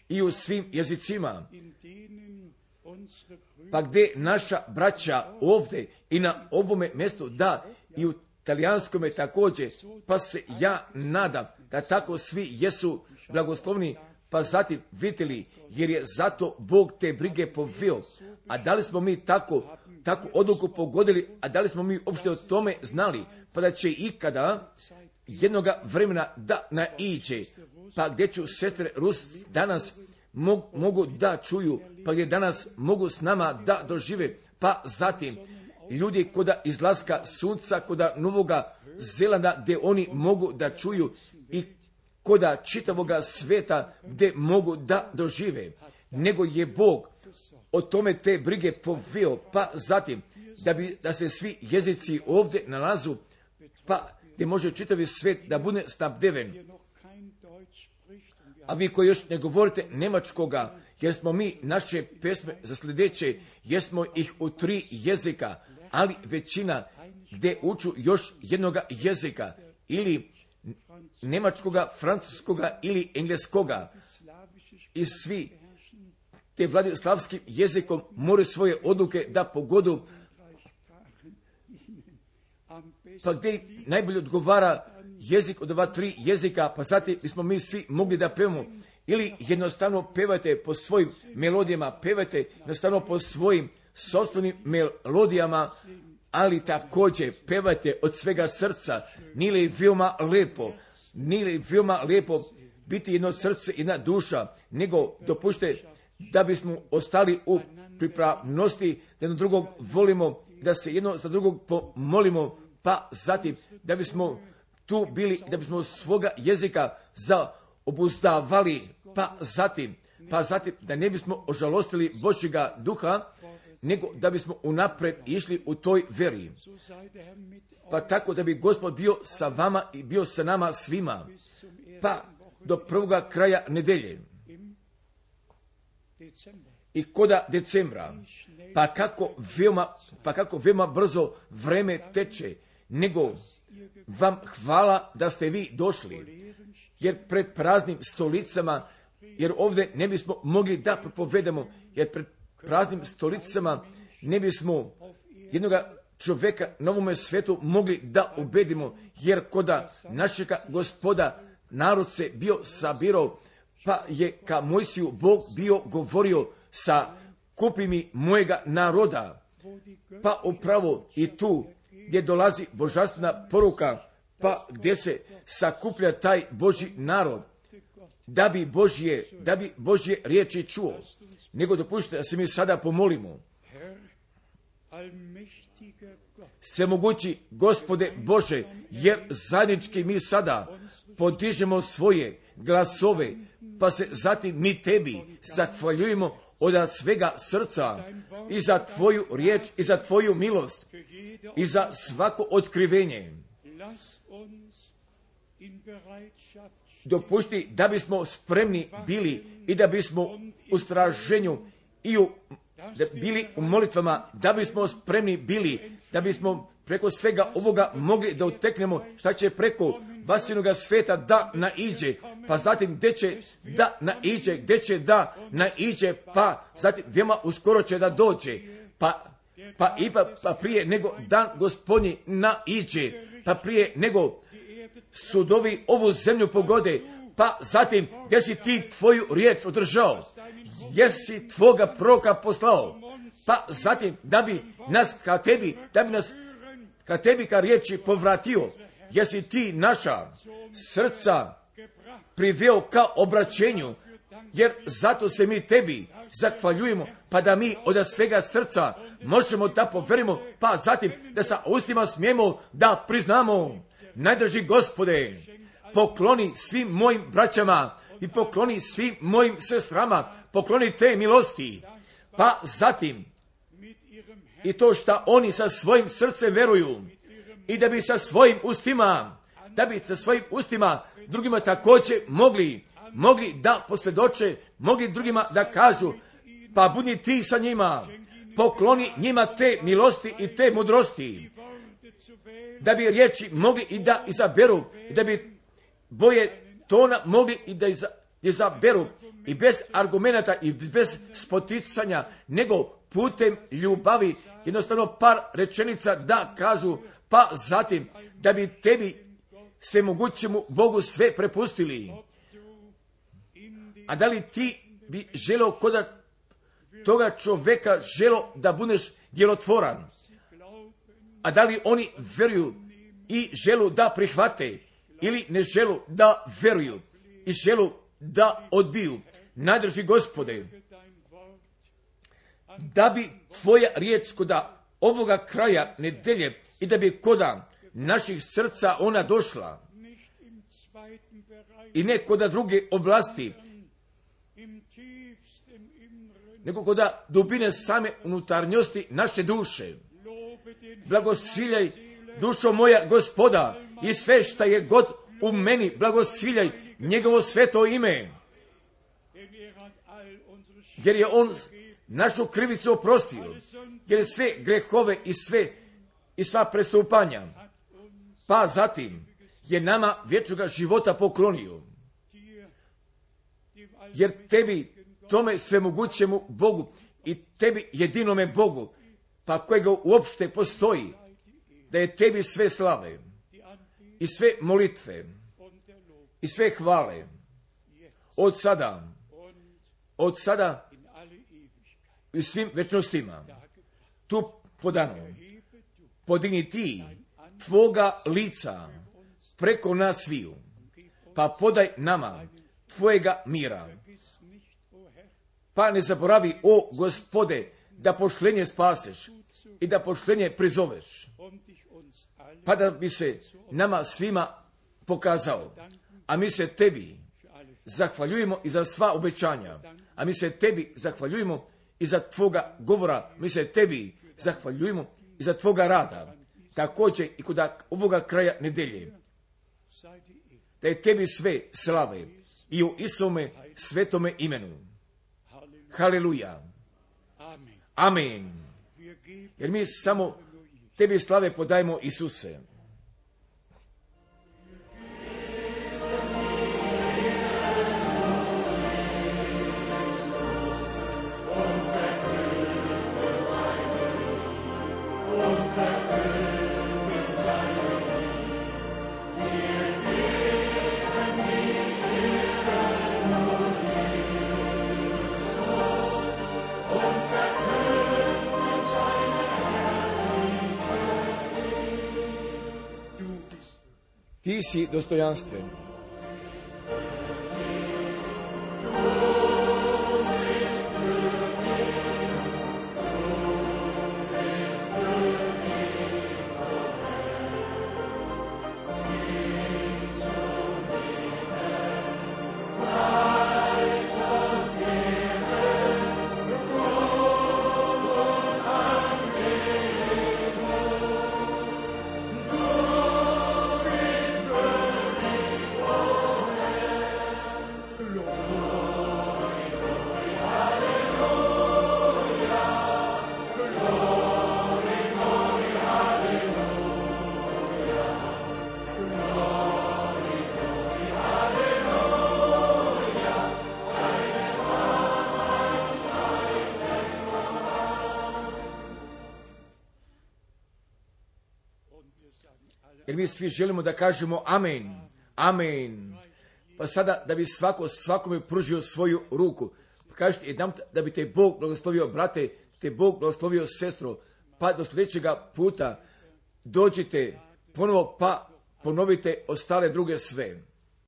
i u svim jezicima. Pa gdje naša braća ovdje i na ovome mjestu, da, i u talijanskome također, pa se ja nadam da tako svi jesu blagoslovni, pa zatim vidjeli, jer je zato Bog te brige povio. A da li smo mi tako, tako odluku pogodili, a da li smo mi uopšte o tome znali, pa da će ikada jednoga vremena da naiđe, pa gdje ću sestre Rus danas mogu da čuju, pa gdje danas mogu s nama da dožive, pa zatim ljudi koda izlaska sunca, koda Novoga Zelanda, gdje oni mogu da čuju koda čitavoga sveta gdje mogu da dožive, nego je Bog o tome te brige povio, pa zatim da, bi, da se svi jezici ovdje nalazu, pa gdje može čitavi svet da bude snabdeven. A vi koji još ne govorite nemačkoga, jer smo mi naše pesme za sljedeće, jesmo ih u tri jezika, ali većina gdje uču još jednoga jezika, ili nemačkoga, francuskoga ili engleskoga. I svi te vladislavskim jezikom moraju svoje odluke da pogodu pa gdje najbolje odgovara jezik od ova tri jezika, pa zatim bismo mi svi mogli da pevamo. Ili jednostavno pevajte po svojim melodijama, pevajte jednostavno po svojim sobstvenim melodijama, ali također pevajte od svega srca. Nije li veoma lepo, nije li veoma lepo biti jedno srce, jedna duša, nego dopušte da bismo ostali u pripravnosti, da jedno drugog volimo, da se jedno za drugog pomolimo, pa zatim da bismo tu bili, da bismo svoga jezika zaobuzdavali, pa zatim, pa zatim da ne bismo ožalostili Božjega duha, nego da bismo unapred išli u toj veri. Pa tako da bi gospod bio sa vama i bio sa nama svima. Pa do prvoga kraja nedelje. I koda decembra. Pa kako veoma, pa kako veoma brzo vreme teče. Nego vam hvala da ste vi došli. Jer pred praznim stolicama, jer ovdje ne bismo mogli da propovedamo, jer pred praznim stolicama ne bismo jednoga čovjeka na ovome svetu mogli da ubedimo, jer koda našega gospoda narod se bio sabirao, pa je ka Mojsiju Bog bio govorio sa kupi mi mojega naroda, pa upravo i tu gdje dolazi božanstvena poruka, pa gdje se sakuplja taj Boži narod, da bi Božje, da bi Božje riječi čuo. Nego dopušte da se mi sada pomolimo. Svemogući gospode Bože, jer zajednički mi sada podižemo svoje glasove, pa se zatim mi tebi zahvaljujemo od svega srca i za tvoju riječ i za tvoju milost i za svako otkrivenje. Dopušti da bismo spremni bili i da bismo u straženju i u, da bili u molitvama, da bismo spremni bili, da bismo preko svega ovoga mogli da uteknemo šta će preko vasinoga sveta da naiđe, pa zatim gdje će da naiđe, gdje će da naiđe, pa zatim veoma uskoro će da dođe, pa, pa pa prije nego dan gospodnji naiđe, pa prije nego sudovi ovu zemlju pogode, pa zatim gdje si ti tvoju riječ održao, jesi tvoga proka poslao, pa zatim da bi nas ka tebi, da bi nas ka tebi ka riječi povratio, jesi ti naša srca priveo ka obraćenju, jer zato se mi tebi zahvaljujemo, pa da mi od svega srca možemo da poverimo, pa zatim da sa ustima smijemo da priznamo, najdrži gospode, pokloni svim mojim braćama i pokloni svim mojim sestrama, pokloni te milosti, pa zatim i to što oni sa svojim srcem veruju i da bi sa svojim ustima, da bi sa svojim ustima drugima također mogli, mogli da posvjedoče, mogli drugima da kažu, pa budi ti sa njima, pokloni njima te milosti i te mudrosti, da bi riječi mogli i da izaberu, i da bi boje tona mogli i da izaberu i bez argumenata i bez spoticanja, nego putem ljubavi, jednostavno par rečenica da kažu, pa zatim da bi tebi se mogućemu Bogu sve prepustili. A da li ti bi želio kod toga čoveka želo da budeš djelotvoran? A da li oni veruju i želu da prihvate ili ne želu da veruju i želu da odbiju? Nadrži gospode, da bi tvoja riječ koda ovoga kraja nedelje i da bi koda naših srca ona došla i ne koda druge oblasti, nego koda dubine same unutarnjosti naše duše. Blagosiljaj dušo moja gospoda i sve šta je god u meni, blagosiljaj njegovo sveto ime. Jer je on našu krivicu oprostio, jer je sve grehove i sve i sva prestupanja. Pa zatim je nama vječnoga života poklonio. Jer tebi, tome svemogućemu Bogu i tebi jedinome Bogu, pa kojega uopšte postoji, da je tebi sve slave i sve molitve i sve hvale od sada, od sada i svim večnostima. Tu podano, podigni ti tvoga lica preko nas sviju, pa podaj nama tvojega mira. Pa ne zaboravi, o gospode, da pošlenje spaseš i da pošlenje prizoveš, pa da bi se nama svima pokazao. A mi se tebi zahvaljujemo i za sva obećanja, a mi se tebi zahvaljujemo i za tvoga govora, mi se tebi zahvaljujemo i za tvoga rada, također i kod ovoga kraja nedelje. Da je tebi sve slave i u Isome svetome imenu. Haleluja. Amen. Jer mi samo tebi slave podajmo Isuse. Ti si dostojanstven. Mi svi želimo da kažemo amen, amen. Pa sada da bi svako svakome pružio svoju ruku. Kažete jedan da bi te Bog blagoslovio brate, te Bog blagoslovio sestro, pa do sljedećega puta dođite ponovo pa ponovite ostale druge sve.